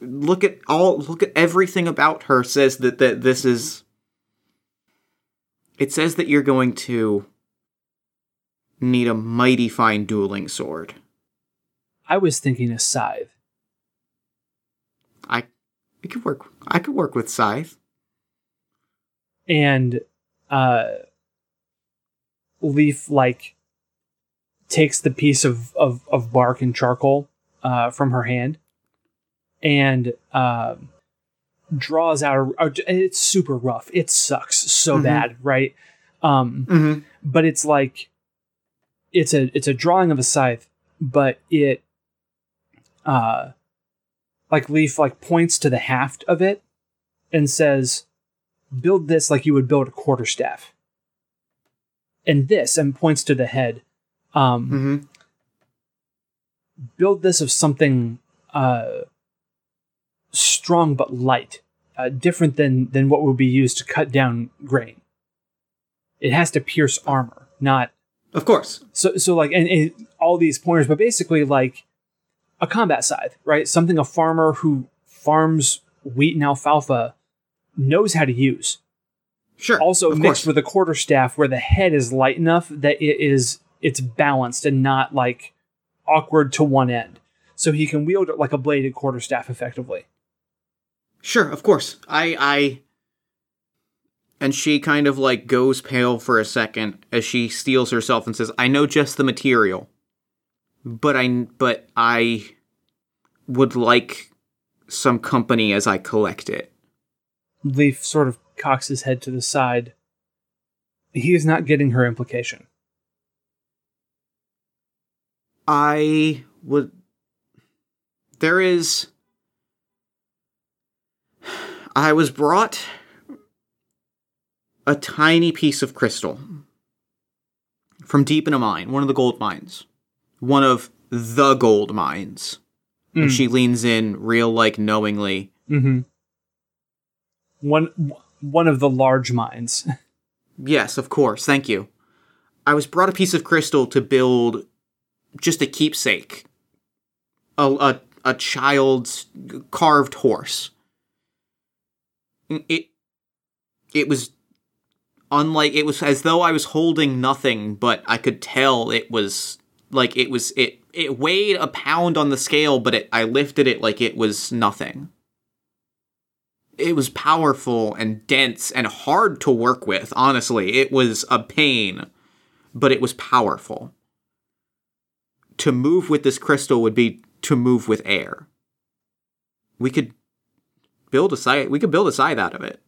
Look at all look at everything about her says that that this is it says that you're going to need a mighty fine dueling sword. I was thinking a scythe. I I could work I could work with scythe. and uh leaf like takes the piece of of, of bark and charcoal uh from her hand and um draws out a, a- it's super rough it sucks so Mhm. bad right um Mm-hmm. but it's like it's a it's a drawing of a scythe but it uh like leaf like points to the haft of it and says build this like you would build a quarterstaff and this and points to the head um Mm-hmm. build this of something uh strong but light uh, different than than what would be used to cut down grain it has to pierce armor not Of course. so so like and, and all these pointers but basically like a combat scythe right something a farmer who farms wheat and alfalfa knows how to use Sure. also mixed course. with a quarter staff where the head is light enough that it is it's balanced and not like awkward to one end so he can wield it like a bladed quarter staff effectively Sure, of course. I I and she kind of like goes pale for a second as she steels herself and says, "I know just the material, but I but I would like some company as I collect it." Leaf sort of cocks his head to the side. He is not getting her implication. I would. There is. I was brought a tiny piece of crystal from deep in a mine, one of the gold mines, one of the gold mines. And Mm. she leans in, real like knowingly. Mm-hmm. One one of the large mines. Yes, of course. Thank you. I was brought a piece of crystal to build just a keepsake, a a, a child's carved horse. Mm, it it was unlike it was as though I was holding nothing, but I could tell it was like it was it it weighed a pound on the scale, but it I lifted it like it was nothing it was powerful and dense and hard to work with, honestly. It was a pain, but it was powerful. To move with this crystal would be to move with air. We could build a scythe we could build a scythe out of it.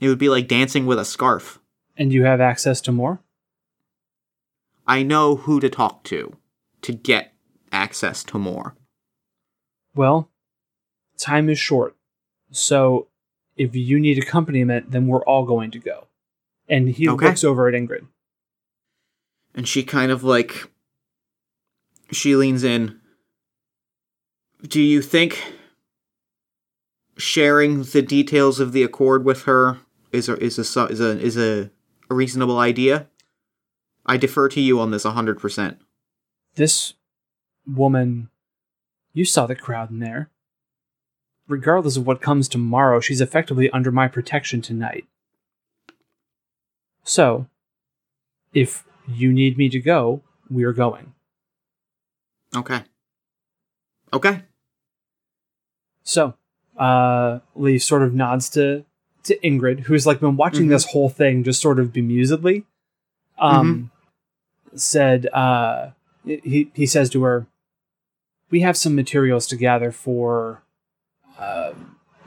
It would be like dancing with a scarf. and you have access to more? I know who to talk to to get access to more. Well, time is short. So if you need accompaniment, then we're all going to go. And he Okay. looks over at Ingrid. and she kind of like she leans in do you think sharing the details of the accord with her is a is a is a is a, reasonable idea i defer to you on this 100% This woman, you saw the crowd in there. Regardless of what comes tomorrow, she's effectively under my protection tonight. So, if you need me to go, we're going. okay okay So, uh, Lee sort of nods to to Ingrid, who's like been watching Mhm. this whole thing just sort of bemusedly. Um, said uh, he he says to her, "We have some materials to gather for uh,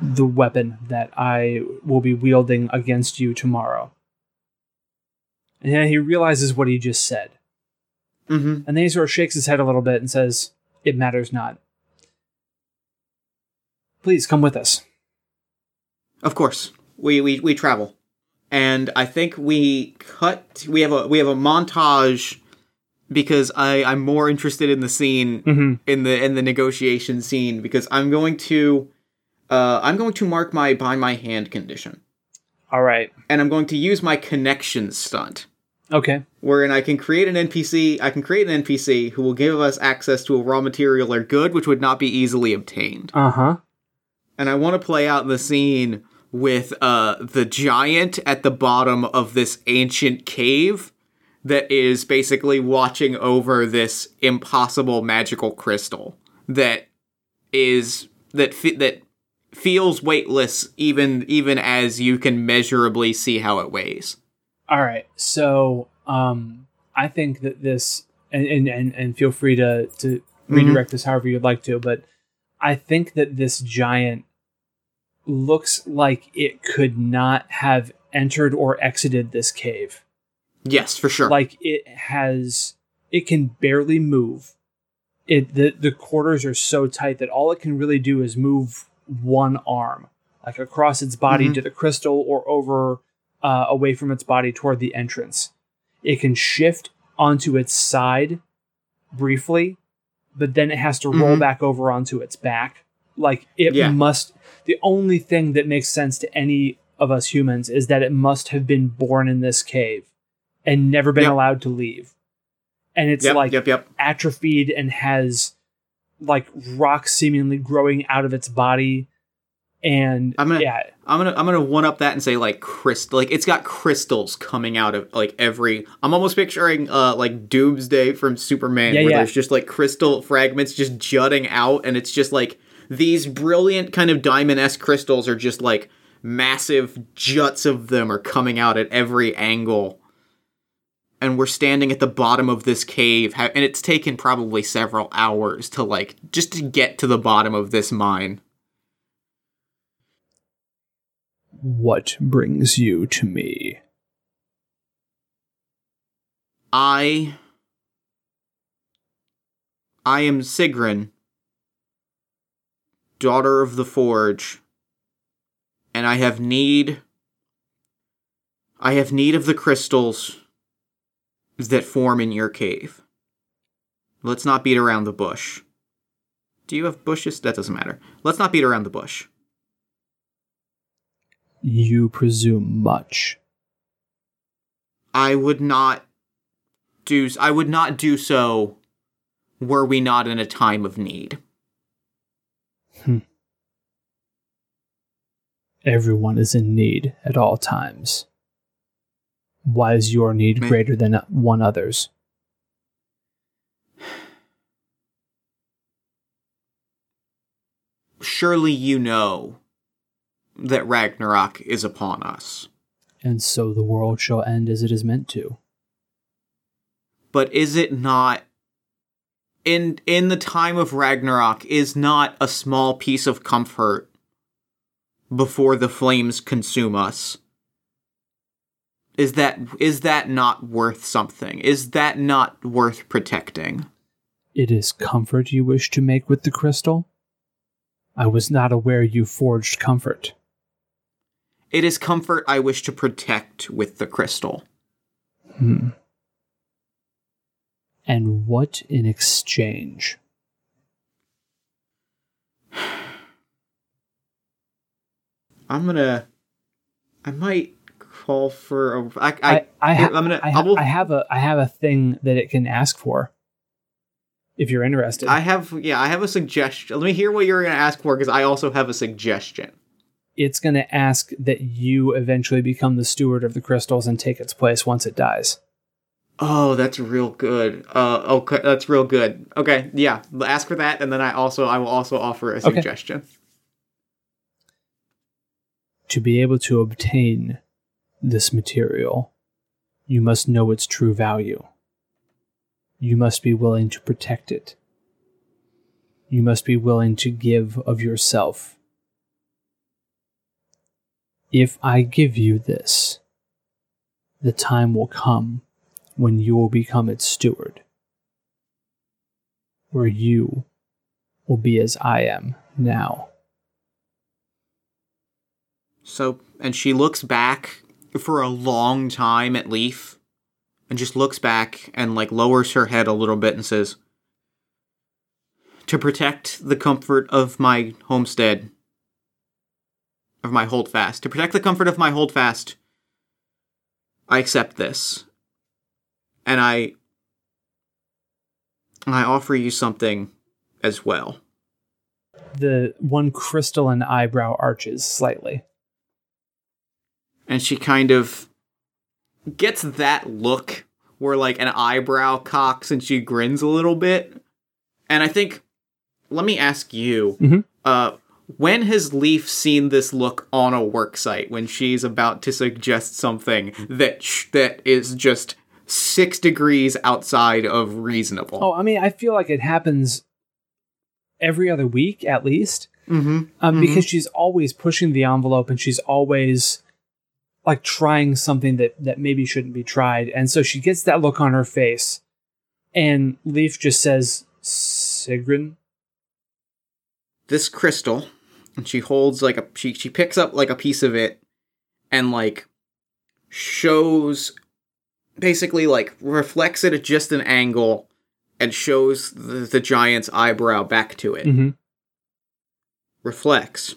the weapon that I will be wielding against you tomorrow." And then he realizes what he just said. mm-hmm And then he sort of shakes his head a little bit and says, It matters not. Please come with us. Of course, we, we we travel, and I think we cut. We have a we have a montage because I I'm more interested in the scene Mm-hmm. in the in the negotiation scene because I'm going to uh I'm going to mark my by my hand condition, All right. and I'm going to use my connection stunt. Okay. Wherein I can create an NPC, I can create an NPC who will give us access to a raw material or good which would not be easily obtained. Uh huh. And I want to play out the scene with uh the giant at the bottom of this ancient cave that is basically watching over this impossible magical crystal that is that fe- that feels weightless even even as you can measurably see how it weighs. All right. So, um, I think that this, and, and, and, and feel free to, to redirect this however you'd like to, but I think that this giant looks like it could not have entered or exited this cave. Yes, for sure. like it has it can barely move it the, the quarters are so tight that all it can really do is move one arm like across its body Mhm. to the crystal or over uh, away from its body toward the entrance it can shift onto its side briefly but then it has to roll Mhm. back over onto its back like it Yeah. must the only thing that makes sense to any of us humans is that it must have been born in this cave and never been Yep. allowed to leave. And it's yep, like yep, atrophied and has like rocks seemingly growing out of its body. And I'm gonna- yeah, I'm gonna I'm gonna one up that and say like crystal like it's got crystals coming out of like every I'm almost picturing uh like Doomsday from Superman Yeah, where yeah. there's just like crystal fragments just jutting out and it's just like these brilliant kind of diamond esque crystals are just like massive juts of them are coming out at every angle. And we're standing at the bottom of this cave, and it's taken probably several hours to like just to get to the bottom of this mine. What brings you to me? I I am Sigrun, daughter of the Forge, and I have need I have need of the crystals that form in your cave. Let's not beat around the bush. Do you have bushes? That doesn't matter. Let's not beat around the bush. You presume much. I would not do I would not do so were we not in a time of need. Hmm. Everyone is in need at all times. Why is your need May- greater than one other's? Surely you know that Ragnarok is upon us. And so the world shall end as it is meant to. But is it not in in the time of Ragnarok is not a small piece of comfort before the flames consume us? Is that is that not worth something? Is that not worth protecting? It is comfort you wish to make with the crystal? I was not aware you forged comfort. It is comfort I wish to protect with the crystal. Hmm. And what in exchange? I'm gonna. I might call for a. I, I, I, I, ha- I'm gonna. I, I, ha- will, I have a I have a thing that it can ask for. If you're interested. I have. Yeah, I have a suggestion. Let me hear what you're gonna ask for because I also have a suggestion. It's going to ask that you eventually become the steward of the crystals and take its place once it dies. Oh, that's real good. Uh, okay, that's real good. Okay, yeah, ask for that, and then I also I will also offer a Okay. suggestion. To be able to obtain this material, you must know its true value. You must be willing to protect it. You must be willing to give of yourself. If I give you this, the time will come when you will become its steward, where you will be as I am now. So, and she looks back for a long time at Leaf, and just looks back and like lowers her head a little bit and says, "To protect the comfort of my homestead, of my holdfast, to protect the comfort of my holdfast, I accept this, and I, I offer you something as well." The one crystalline eyebrow arches slightly. and she kind of gets that look where like an eyebrow cocks and she grins a little bit. And I think let me ask you, Mhm. uh when has Leaf seen this look on a work site when she's about to suggest something that sh- that is just 6 degrees outside of reasonable? Oh, I mean, I feel like it happens every other week at least, Mhm. um, Mhm. because she's always pushing the envelope and she's always like trying something that that maybe shouldn't be tried, and so she gets that look on her face, and Leaf just says, "Sigrun." this crystal and she holds like a she she picks up like a piece of it and like shows basically like reflects it at just an angle and shows the, the giant's eyebrow back to it Mm-hmm. reflects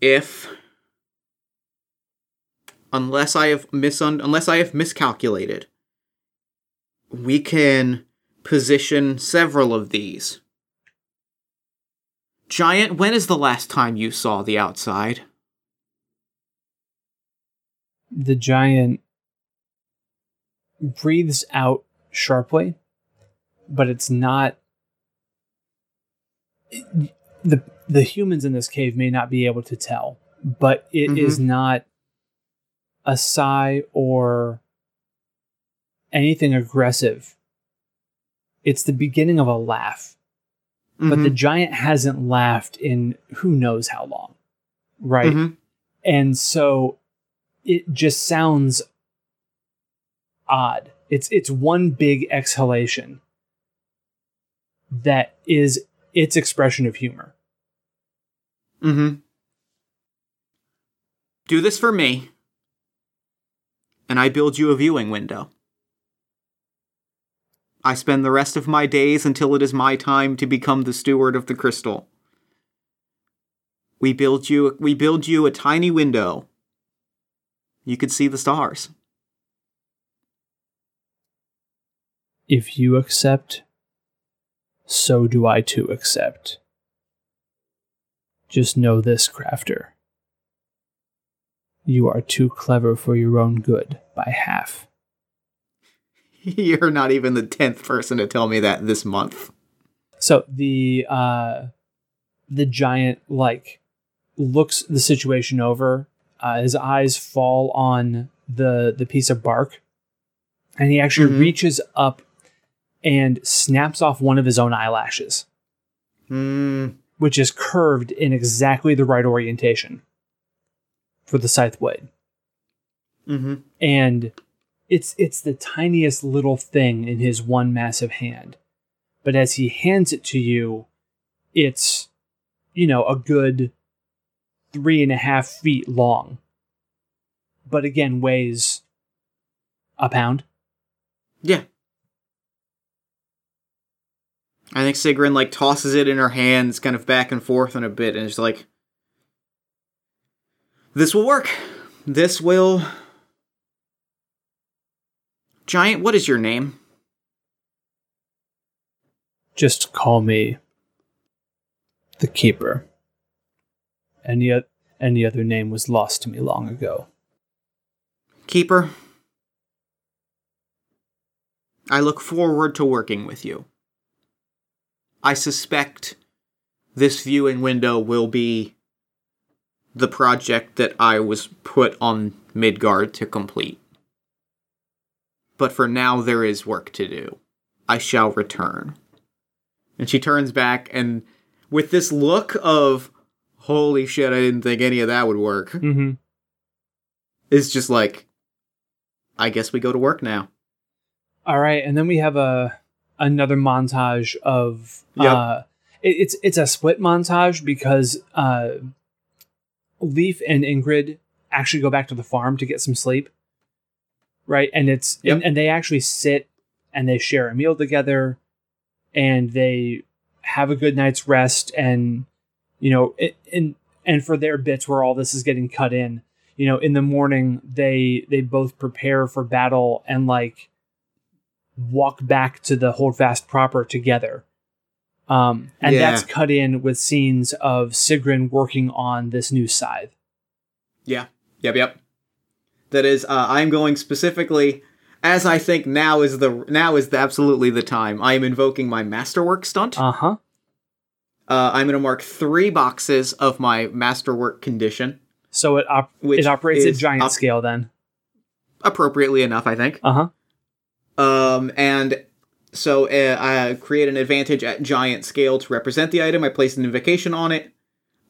if unless i have misun unless i have miscalculated we can position several of these giant when is the last time you saw the outside The giant breathes out sharply, but it's not. the The humans in this cave may not be able to tell, but it Mhm. is not a sigh or anything aggressive. It's the beginning of a laugh, but the Mhm. giant hasn't laughed in who knows how long. Right. Mhm. And so it just sounds odd. It's it's one big exhalation that is its expression of humor. Mm-hmm. Do this for me, and I build you a viewing window. I spend the rest of my days until it is my time to become the steward of the crystal. We build you we build you a tiny window. You could see the stars. If you accept, so do I too accept. Just know this, Crafter. You are too clever for your own good by half. You're not even the tenth person to tell me that this month. So the uh the giant like looks the situation over. Uh, his eyes fall on the the piece of bark, and he actually Mhm. reaches up and snaps off one of his own eyelashes, Hmm. which is curved in exactly the right orientation for the scythe blade. Mm-hmm. and it's it's the tiniest little thing in his one massive hand but as he hands it to you it's you know a good three and a half feet long but again weighs a pound Yeah. I think Sigrun like tosses it in her hands, kind of back and forth in a bit, and is like, "This will work. This will." Giant, what is your name? just call me the keeper any, o- any other name was lost to me long ago Keeper. I look forward to working with you. I suspect this viewing window will be the project that I was put on Midgard to complete. But for now, there is work to do. I shall return. And she turns back, and with this look of, holy shit, I didn't think any of that would work, mm-hmm. is just like, I guess we go to work now. All right, and then we have a another montage of Yep. uh it, it's it's a split montage because uh Leaf and Ingrid actually go back to the farm to get some sleep. Right? And it's Yep. and, and they actually sit and they share a meal together and they have a good night's rest and you know it, and and for their bits where all this is getting cut in you know in the morning they they both prepare for battle and like walk back to the holdfast proper together um and Yeah. that's cut in with scenes of Sigrun working on this new scythe Yeah. Yep. Yep. That is, uh, I'm going specifically as I think now is the now is the, absolutely the time. I am invoking my masterwork stunt. Uh, uh-huh I'm going to mark three boxes of my masterwork condition, so it op- Which it operates at giant up- scale then appropriately enough, I think. uh-huh Um, and so uh, I create an advantage at giant scale to represent the item. I place an invocation on it.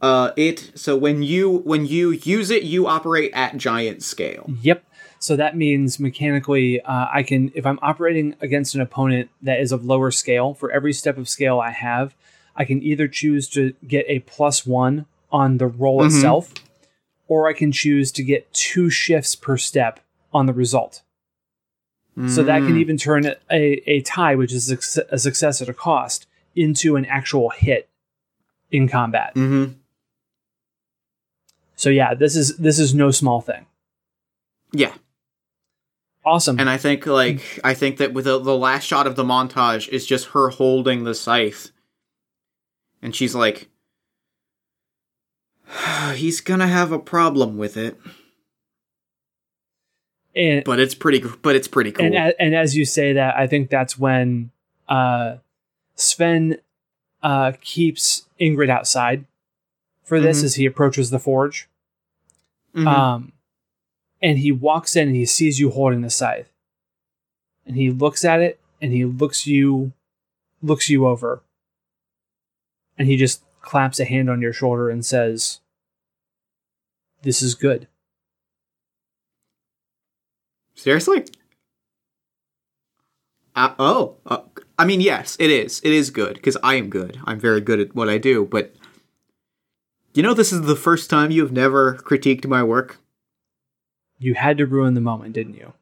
Uh, it so when you when you use it, you operate at giant scale. Yep. So that means mechanically, uh, I can, if I'm operating against an opponent that is of lower scale, for every step of scale I have, I can either choose to get a plus one on the roll Mhm. itself, or I can choose to get two shifts per step on the result. So that can Mm. even turn a, a tie, which is a success at a cost, into an actual hit in combat. Mhm. So yeah, this is this is no small thing. Yeah. Awesome. And I think like I think that with the, the last shot of the montage is just her holding the scythe, and she's like, "He's gonna have a problem with it, and but it's pretty. But it's pretty cool." And a- and as you say that, I think that's when uh, Sven uh, keeps Ingrid outside for this Mhm. as he approaches the forge, Mhm. Um, and he walks in and he sees you holding the scythe, and he looks at it and he looks you, looks you over, and he just claps a hand on your shoulder and says, "This is good." Seriously? Uh, oh, uh, I mean, yes, it is. It is good because I am good. I'm very good at what I do. But you know, this is the first time you've never critiqued my work. You had to ruin the moment, didn't you?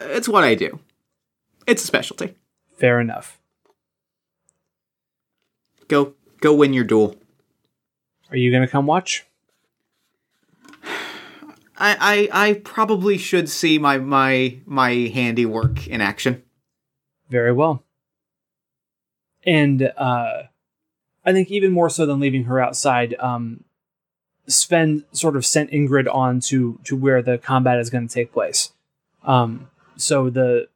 It's what I do. It's a specialty. Fair enough. Go, go win your duel. Are you gonna come watch? I, I, I probably should see my my my handiwork in action. Very well. And uh, I think even more so than leaving her outside, um, Sven sort of sent Ingrid on to to where the combat is going to take place. Um, so the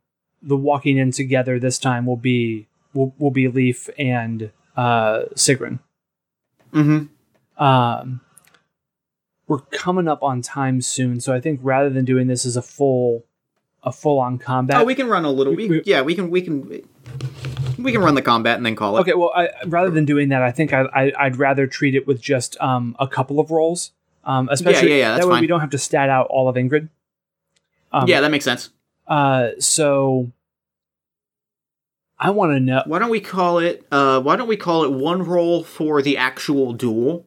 the walking in together this time will be will, will be Leaf and uh, Sigrun. Mm-hmm. Um, we're coming up on time soon, so I think rather than doing this as a full a full on combat, Oh, we can run a little. We, we- yeah, we can. We can. We can run the combat and then call it. Okay, well, I, rather than doing that, I think I, I, I'd rather treat it with just um, a couple of rolls, um, especially yeah, yeah, that's that way fine. we don't have to stat out all of Ingrid. Um, yeah, that makes sense. Uh, so I want to know. Why don't we call it? Uh, why don't we call it one roll for the actual duel?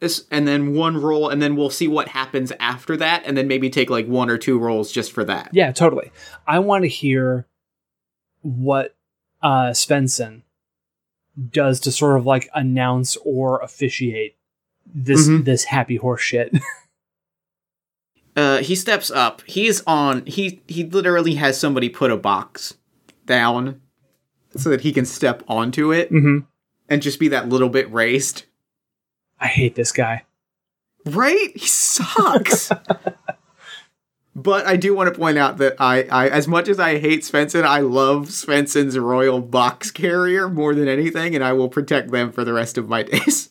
This, and then one roll, and then we'll see what happens after that, and then maybe take like one or two rolls just for that. Yeah, totally. I want to hear what uh, Svensson does to sort of like announce or officiate this Mhm. this happy horse shit. Uh, he steps up. He's on. He he literally has somebody put a box down so that he can step onto it mm-hmm. and just be that little bit raised. I hate this guy. Right? He sucks. but I do want to point out that I, I, as much as I hate Svensson, I love Svensson's royal box carrier more than anything, and I will protect them for the rest of my days.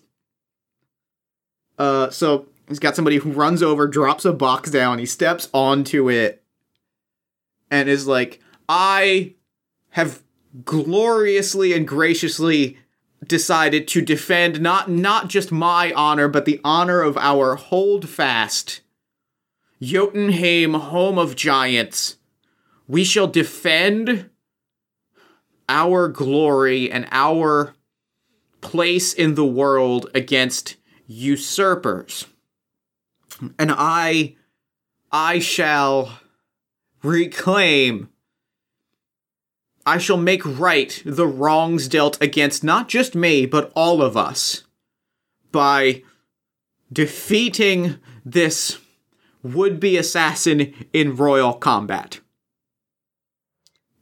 Uh, so he's got somebody who runs over, drops a box down, he steps onto it, and is like, I have gloriously and graciously decided to defend not not just my honor, but the honor of our holdfast, Jotunheim, home of giants. We shall defend our glory and our place in the world against usurpers. And I I shall reclaim I shall make right the wrongs dealt against not just me, but all of us by defeating this would be assassin in royal combat.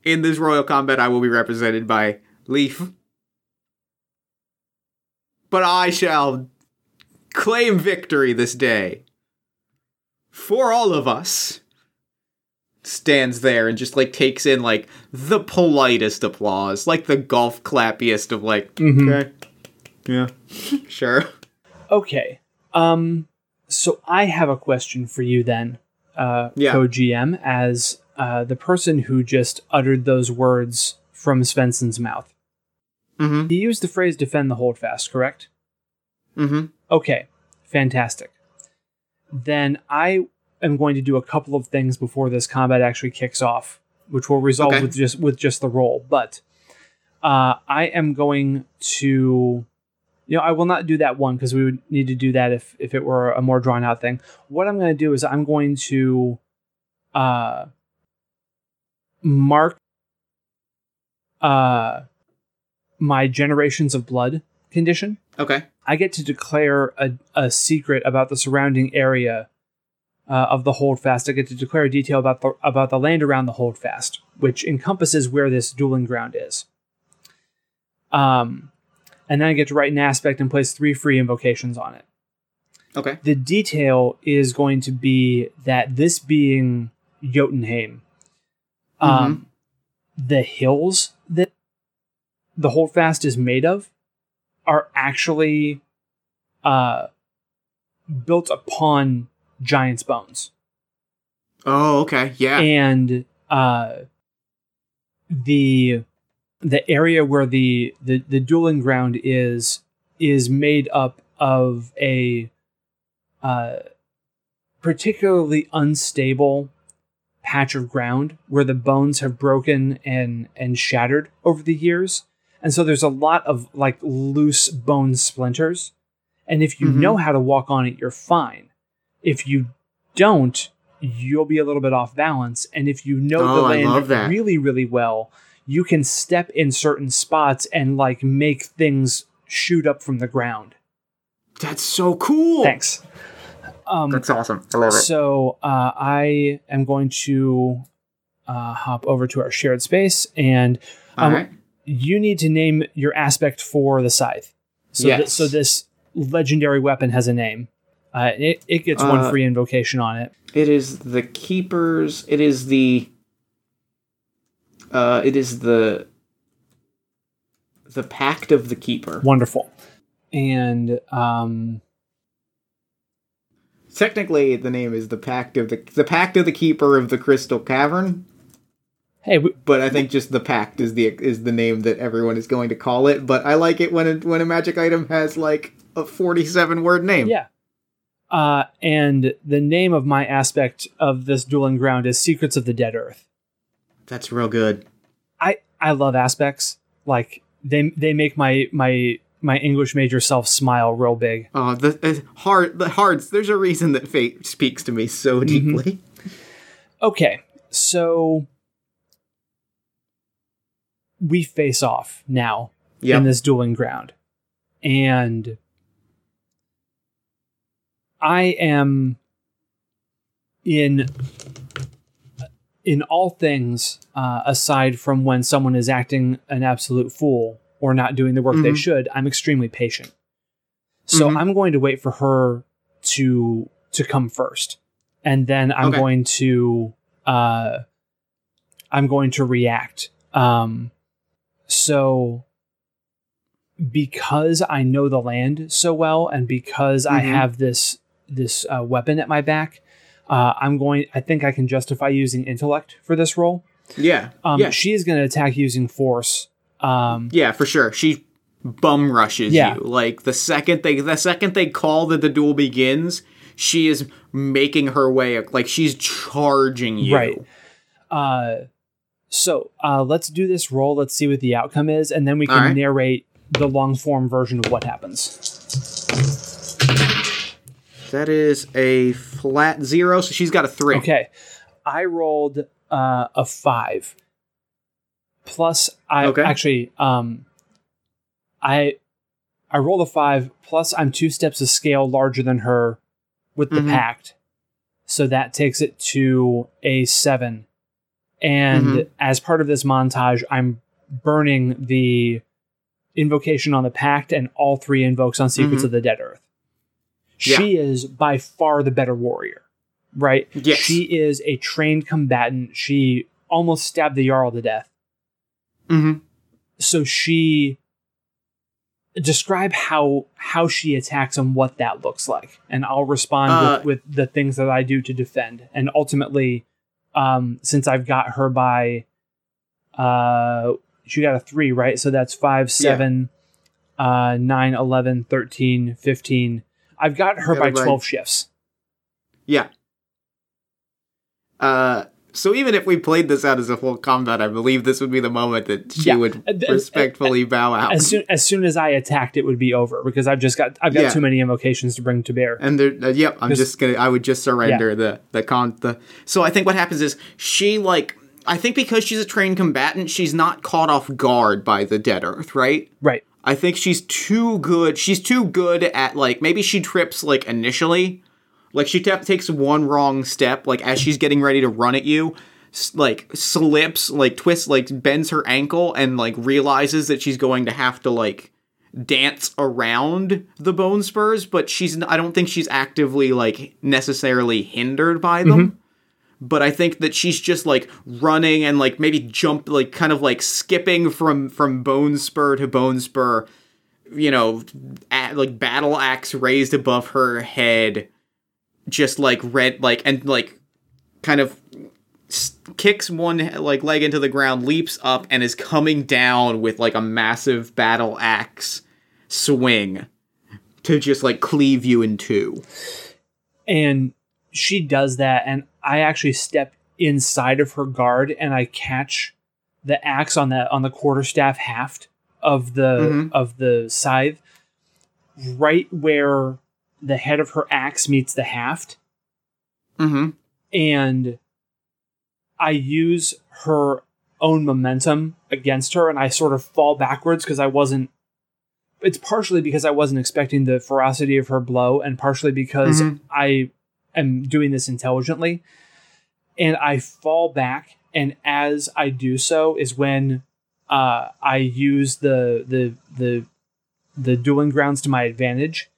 In this royal combat, I will be represented by Leaf. But I shall claim victory this day for all of us stands there and just like takes in like the politest applause, like the golf clappiest of like, Mhm. okay, yeah, sure. Okay. Um. So I have a question for you then, uh, Yeah. co-GM, as uh, the person who just uttered those words from Svensson's mouth. Mm-hmm. He used the phrase "defend the holdfast," correct? Mm-hmm. Okay, fantastic. Then I am going to do a couple of things before this combat actually kicks off, which will resolve Okay. with just with just the roll. But uh, I am going to, you know, I will not do that one because we would need to do that if if it were a more drawn out thing. What I'm going to do is I'm going to uh, mark uh, my generations of blood condition. Okay. I get to declare a, a secret about the surrounding area uh, of the holdfast. I get to declare a detail about the about the land around the holdfast, which encompasses where this dueling ground is. Um, and then I get to write an aspect and place three free invocations on it. Okay. The detail is going to be that this being Jotunheim, um, the hills that the holdfast is made of are actually uh built upon giant's bones. Oh, okay. Yeah. and uh, the the area where the, the the dueling ground is is made up of a uh, particularly unstable patch of ground where the bones have broken and and shattered over the years. And so there's a lot of like loose bone splinters. And if you Mhm. know how to walk on it you're fine. If you don't you'll be a little bit off balance. And if you know Oh, the land really really well you can step in certain spots and like make things shoot up from the ground That's so cool. thanks um That's awesome. I love it. so uh, I am going to uh, hop over to our shared space, and um, right. you need to name your aspect for the scythe. So, thi- Yes. so this legendary weapon has a name. Uh, it, it gets one Uh, free invocation on it. It is the keepers. It is the. Uh, it is the. The pact of the keeper. Wonderful. And um, Technically, the name is the pact of the the pact of the keeper of the crystal cavern. hey, we, But I think just the pact is the is the name that everyone is going to call it. But I like it when a, when a magic item has like a forty seven word name. yeah. Uh, and the name of my aspect of this dueling ground is Secrets of the Dead Earth. That's real good. I I love aspects like they they make my my my English major self smile real big. Oh, the uh, hard the hearts. There's a reason that fate speaks to me so deeply. Okay, so we face off now in this dueling ground, and I am in in all things uh, aside from when someone is acting an absolute fool or not doing the work they Mhm. should i'm extremely patient so Mhm. i'm going to wait for her to to come first and then i'm Okay. going to uh i'm going to react um so because i know the land so well and because i Mhm. have this this uh, weapon at my back uh, i'm going i think i can justify using intellect for this role Yeah. um, yeah. she is going to attack using force um, Yeah, for sure. She bum rushes Yeah. you. Like the second they the second they call that the duel begins, she is making her way like she's charging you. Right. Uh, so uh, let's do this roll. Let's see what the outcome is, and then we can right. narrate the long form version of what happens. That is a flat zero, so she's got a three. Okay, I rolled uh, a five. Plus, I Okay. actually um, I I rolled a five. Plus, I'm two steps of scale larger than her with the Mhm. pact, so that takes it to a seven. And Mhm. as part of this montage, I'm burning the invocation on the pact and all three invokes on secrets Mhm. of the dead earth. Yeah. She is by far the better warrior, right? Yes. She is a trained combatant. She almost stabbed the Jarl to death. Mm-hmm. So she describe how how she attacks and what that looks like, and I'll respond Uh, with, with the things that I do to defend. And ultimately, um, since I've got her by, uh, she got a three, right? So that's five, seven, uh, nine, 11, 13, 15. I've got her by right. 12 shifts. Yeah. Uh so even if we played this out as a full combat, I believe this would be the moment that she Yeah. would respectfully bow out. As soon as soon as I attacked, it would be over because I've just got I've got Yeah. too many invocations to bring to bear. And there, uh, yep, I'm just gonna. I would just surrender the the con. The so I think what happens is she like. I think because she's a trained combatant, she's not caught off guard by the Dead Earth, right? Right. I think she's too good. She's too good at like maybe she trips like initially, like she ta- takes one wrong step, like as she's getting ready to run at you, s- like slips, like twists, like bends her ankle, and like realizes that she's going to have to like dance around the bone spurs, but she's I don't think she's actively like necessarily hindered by them. Mm-hmm. But I think that she's just like running and like maybe jump like kind of like skipping from from bone spur to bone spur you know, a like battle axe raised above her head, just like red, like and like kind of kicks one like leg into the ground, leaps up, and is coming down with like a massive battle axe swing to just like cleave you in two. and she does that and i actually step inside of her guard and i catch the axe on the on the quarterstaff haft of the Mhm. of the scythe right where the head of her axe meets the haft Mm-hmm. and i use her own momentum against her and i sort of fall backwards because i wasn't it's partially because i wasn't expecting the ferocity of her blow and partially because Mhm. i am doing this intelligently. And i fall back and as i do so is when uh, i use the the the the dueling grounds to my advantage.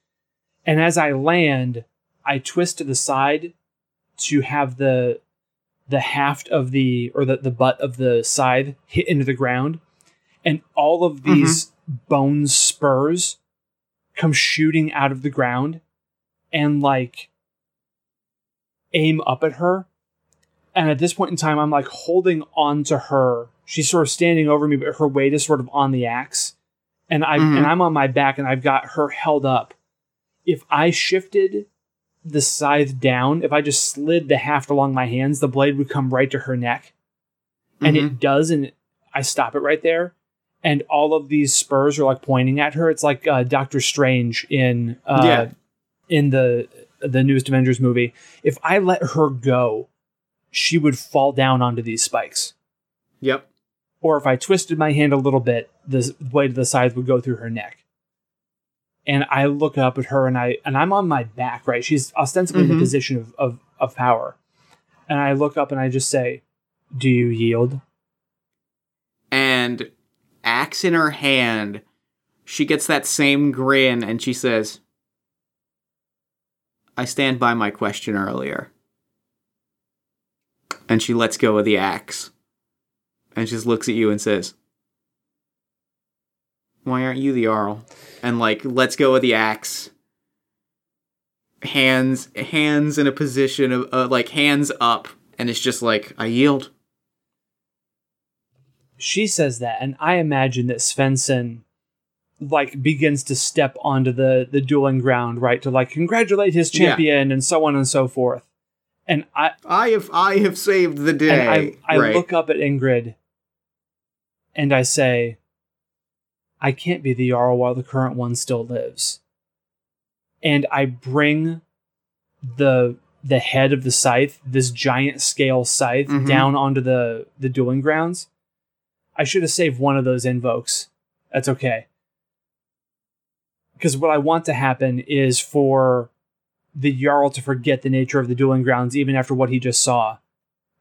And as i land i twist to the side to have the the haft of the or the, the butt of the scythe hit into the ground. And all of these bone spurs come shooting out of the ground. And like aim up at her. And at this point in time i'm like holding on to her. She's sort of standing over me but her weight is sort of on the axe. And i Mhm. and i'm on my back and i've got her held up. If i shifted the scythe down if i just slid the haft along my hands the blade would come right to her neck. And Mm-hmm. it does and i stop it right there. And all of these spurs are like pointing at her. It's like uh, doctor strange in uh, Yeah. in the the newest avengers movie if i let her go she would fall down onto these spikes. Yep. or if i twisted my hand a little bit the blade of the scythe would go through her neck. And i look up at her and i and i'm on my back right? She's ostensibly in Mhm. a position of, of of power. And i look up and i just say do you yield? And axe in her hand, she gets that same grin and she says, I stand by my question earlier. And she lets go of the axe. And just looks at you and says, Why aren't you the Jarl? And like lets go of the axe. Hands hands in a position of uh, like hands up and it's just like I yield. she says that and i imagine that svensson like begins to step onto the the dueling ground right to like congratulate his Yeah. champion and so on and so forth and i I have I have saved the day. and i i right. look up at ingrid and i say i can't be the jarl while the current one still lives and i bring the the head of the scythe this giant scale scythe Mhm. down onto the the dueling grounds i should have saved one of those invokes that's okay because what i want to happen is for the jarl to forget the nature of the dueling grounds even after what he just saw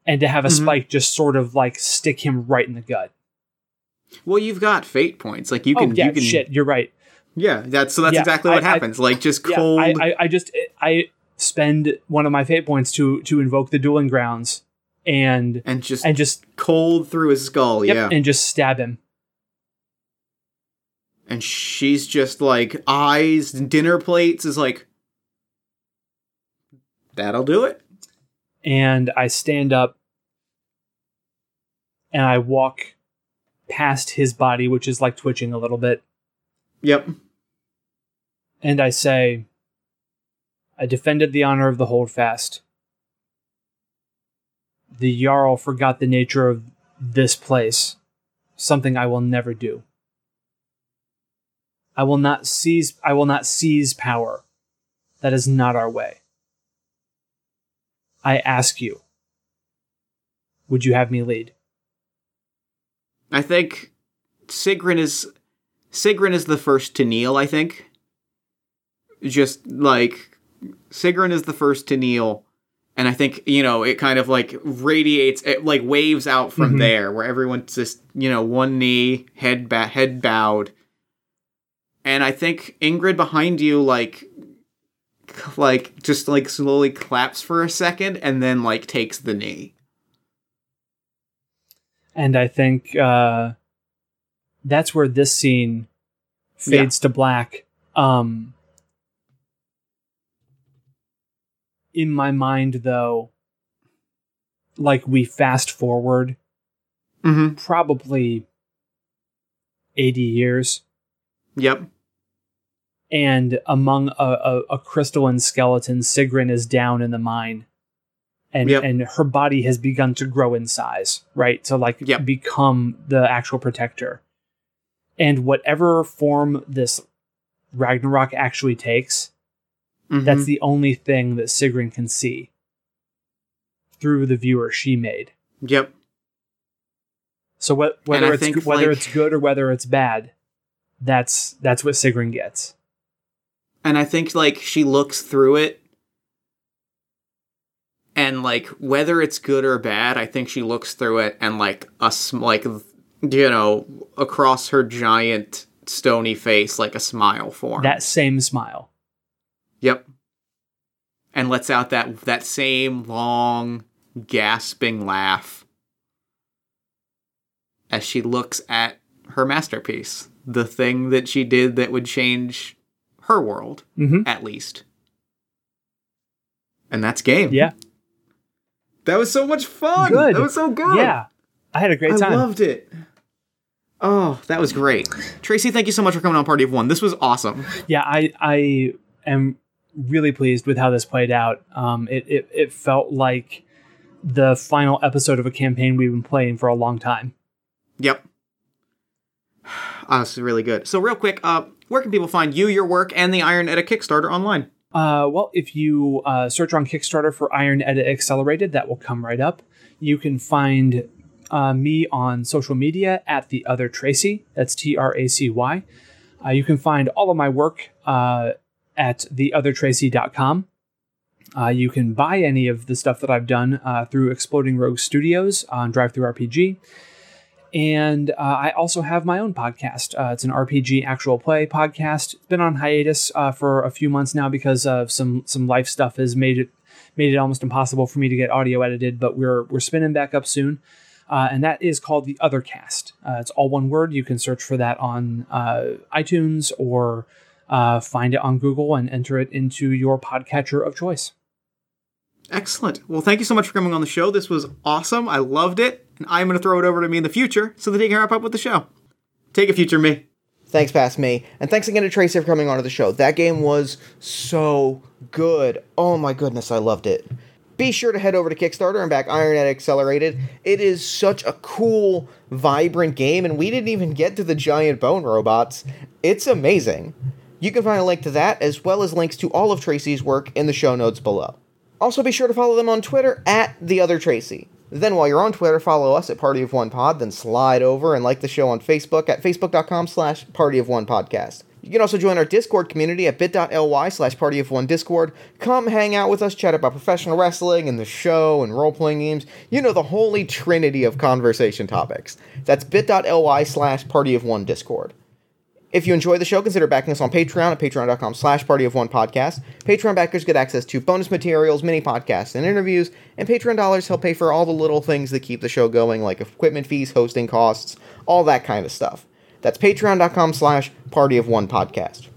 and to have a Mhm. spike just sort of like stick him right in the gut Well, you've got fate points. Like you can, oh yeah you can, shit you're right yeah. That's so. That's Yeah, exactly what I- I- happens. like just yeah cold. I, I, I just i spend one of my fate points to to invoke the dueling grounds and and just and just cold through his skull. yep, yeah, and just stab him and she's just like eyes, and dinner plates is like. That'll do it. and I stand up and I walk past his body, which is like twitching a little bit, Yep. and I say, I defended the honor of the holdfast. The Jarl forgot the nature of this place, something I will never do. I will not seize I will not seize power. That is not our way. I ask you, would you have me lead? I think Sigrun is Sigrun is the first to kneel, I think. Just like Sigrun is the first to kneel. And I think, you know, it kind of like radiates it like waves out from Mhm. there where everyone's just, you know, one knee, head ba- head bowed. And I think Ingrid behind you like like just like slowly claps for a second and then like takes the knee. And I think uh, that's where this scene fades to black. Um, in my mind, though, like we fast forward Mm-hmm. probably 80 years Yep. And among a, a, a crystalline skeleton, Sigrun is down in the mine. And, Yep. and her body has begun to grow in size, right? To like Yep. become the actual protector. And whatever form this Ragnarok actually takes, Mhm. that's the only thing that Sigrun can see through the viewer she made. Yep. So what, whether it's whether like- it's good or whether it's bad, that's that's what Sigrun gets. And I think like she looks through it and like whether it's good or bad, I think she looks through it and like a sm- like you know across her giant stony face like a smile forms. That same smile. Yep. And lets out that that same long gasping laugh as she looks at her masterpiece, the thing that she did that would change her world Mm-hmm. at least. And that's game. Yeah. That was so much fun. Good. That was so good. Yeah. I had a great time. I loved it. Oh, that was great. Tracy, thank you so much for coming on Party of One. This was awesome. yeah, I I am really pleased with how this played out. Um, it, it it felt like the final episode of a campaign we've been playing for a long time. Yep. Oh, this is really good. So, real quick, uh, where can people find you, your work, and the Iron Edda Kickstarter online? Uh, well, if you uh, search on Kickstarter for Iron Edda Accelerated, that will come right up. You can find uh, me on social media at the other Tracy. That's T R A C Y. Uh, you can find all of my work uh, at theothertracy.com. Uh, you can buy any of the stuff that I've done uh, through Exploding Rogue Studios on DriveThruRPG. And uh, I also have my own podcast. Uh, it's an RPG actual play podcast. It's been on hiatus uh, for a few months now because of some some life stuff has made it made it almost impossible for me to get audio edited. But we're we're spinning back up soon, uh, and that is called the Other Cast. Uh, it's all one word. You can search for that on uh, iTunes or find it on Google and enter it into your podcatcher of choice. Excellent. Well, thank you so much for coming on the show. This was awesome. I loved it. And I'm going to throw it over to me in the future so that he can wrap up with the show. Take a future me. Thanks, past me. And thanks again to Tracy for coming onto the show. That game was so good. Oh my goodness, I loved it. Be sure to head over to Kickstarter and back Iron Edda Accelerated. It is such a cool, vibrant game, and we didn't even get to the giant bone robots. It's amazing. You can find a link to that, as well as links to all of Tracy's work in the show notes below. Also, be sure to follow them on Twitter at the other Tracy. Then, while you're on Twitter, follow us at Party of One Pod. Then slide over and like the show on Facebook at facebook.com/slash Party of One Podcast. You can also join our Discord community at bit.ly slash Party of One Discord. Come hang out with us, chat about professional wrestling and the show and role playing games. You know the holy trinity of conversation topics. That's bit.ly slash Party of One Discord. If you enjoy the show, consider backing us on Patreon at patreon.com slash party of one podcast. Patreon backers get access to bonus materials, mini podcasts, and interviews, and Patreon dollars help pay for all the little things that keep the show going, like equipment fees, hosting costs, all that kind of stuff. That's patreon.com slash party of one podcast.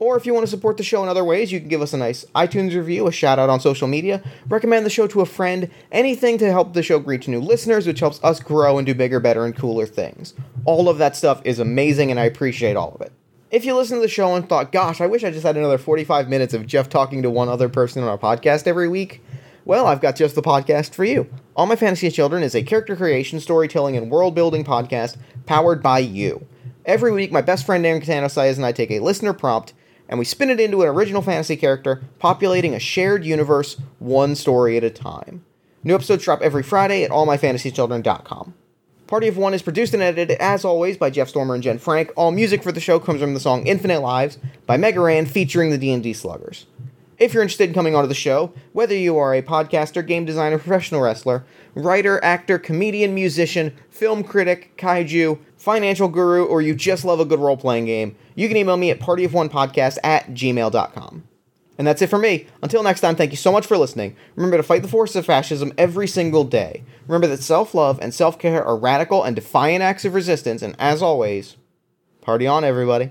Or if you want to support the show in other ways, you can give us a nice iTunes review, a shout out on social media, recommend the show to a friend, anything to help the show reach new listeners, which helps us grow and do bigger, better, and cooler things. All of that stuff is amazing, and I appreciate all of it. If you listen to the show and thought, gosh, I wish I just had another 45 minutes of Jeff talking to one other person on our podcast every week, well, I've got just the podcast for you. All My Fantasy Children is a character creation, storytelling, and world building podcast powered by you. Every week, my best friend Aaron Catanosias and I take a listener prompt and we spin it into an original fantasy character, populating a shared universe one story at a time. New episodes drop every Friday at allmyfantasychildren.com. Party of One is produced and edited, as always, by Jeff Stormer and Jen Frank. All music for the show comes from the song Infinite Lives by Mega Ran featuring the D&D Sluggers. If you're interested in coming onto the show, whether you are a podcaster, game designer, professional wrestler, writer, actor, comedian, musician, film critic, kaiju, financial guru, or you just love a good role playing game, you can email me at partyofonepodcast at gmail.com. And that's it for me. Until next time, thank you so much for listening. Remember to fight the forces of fascism every single day. Remember that self love and self care are radical and defiant acts of resistance, and as always, party on, everybody.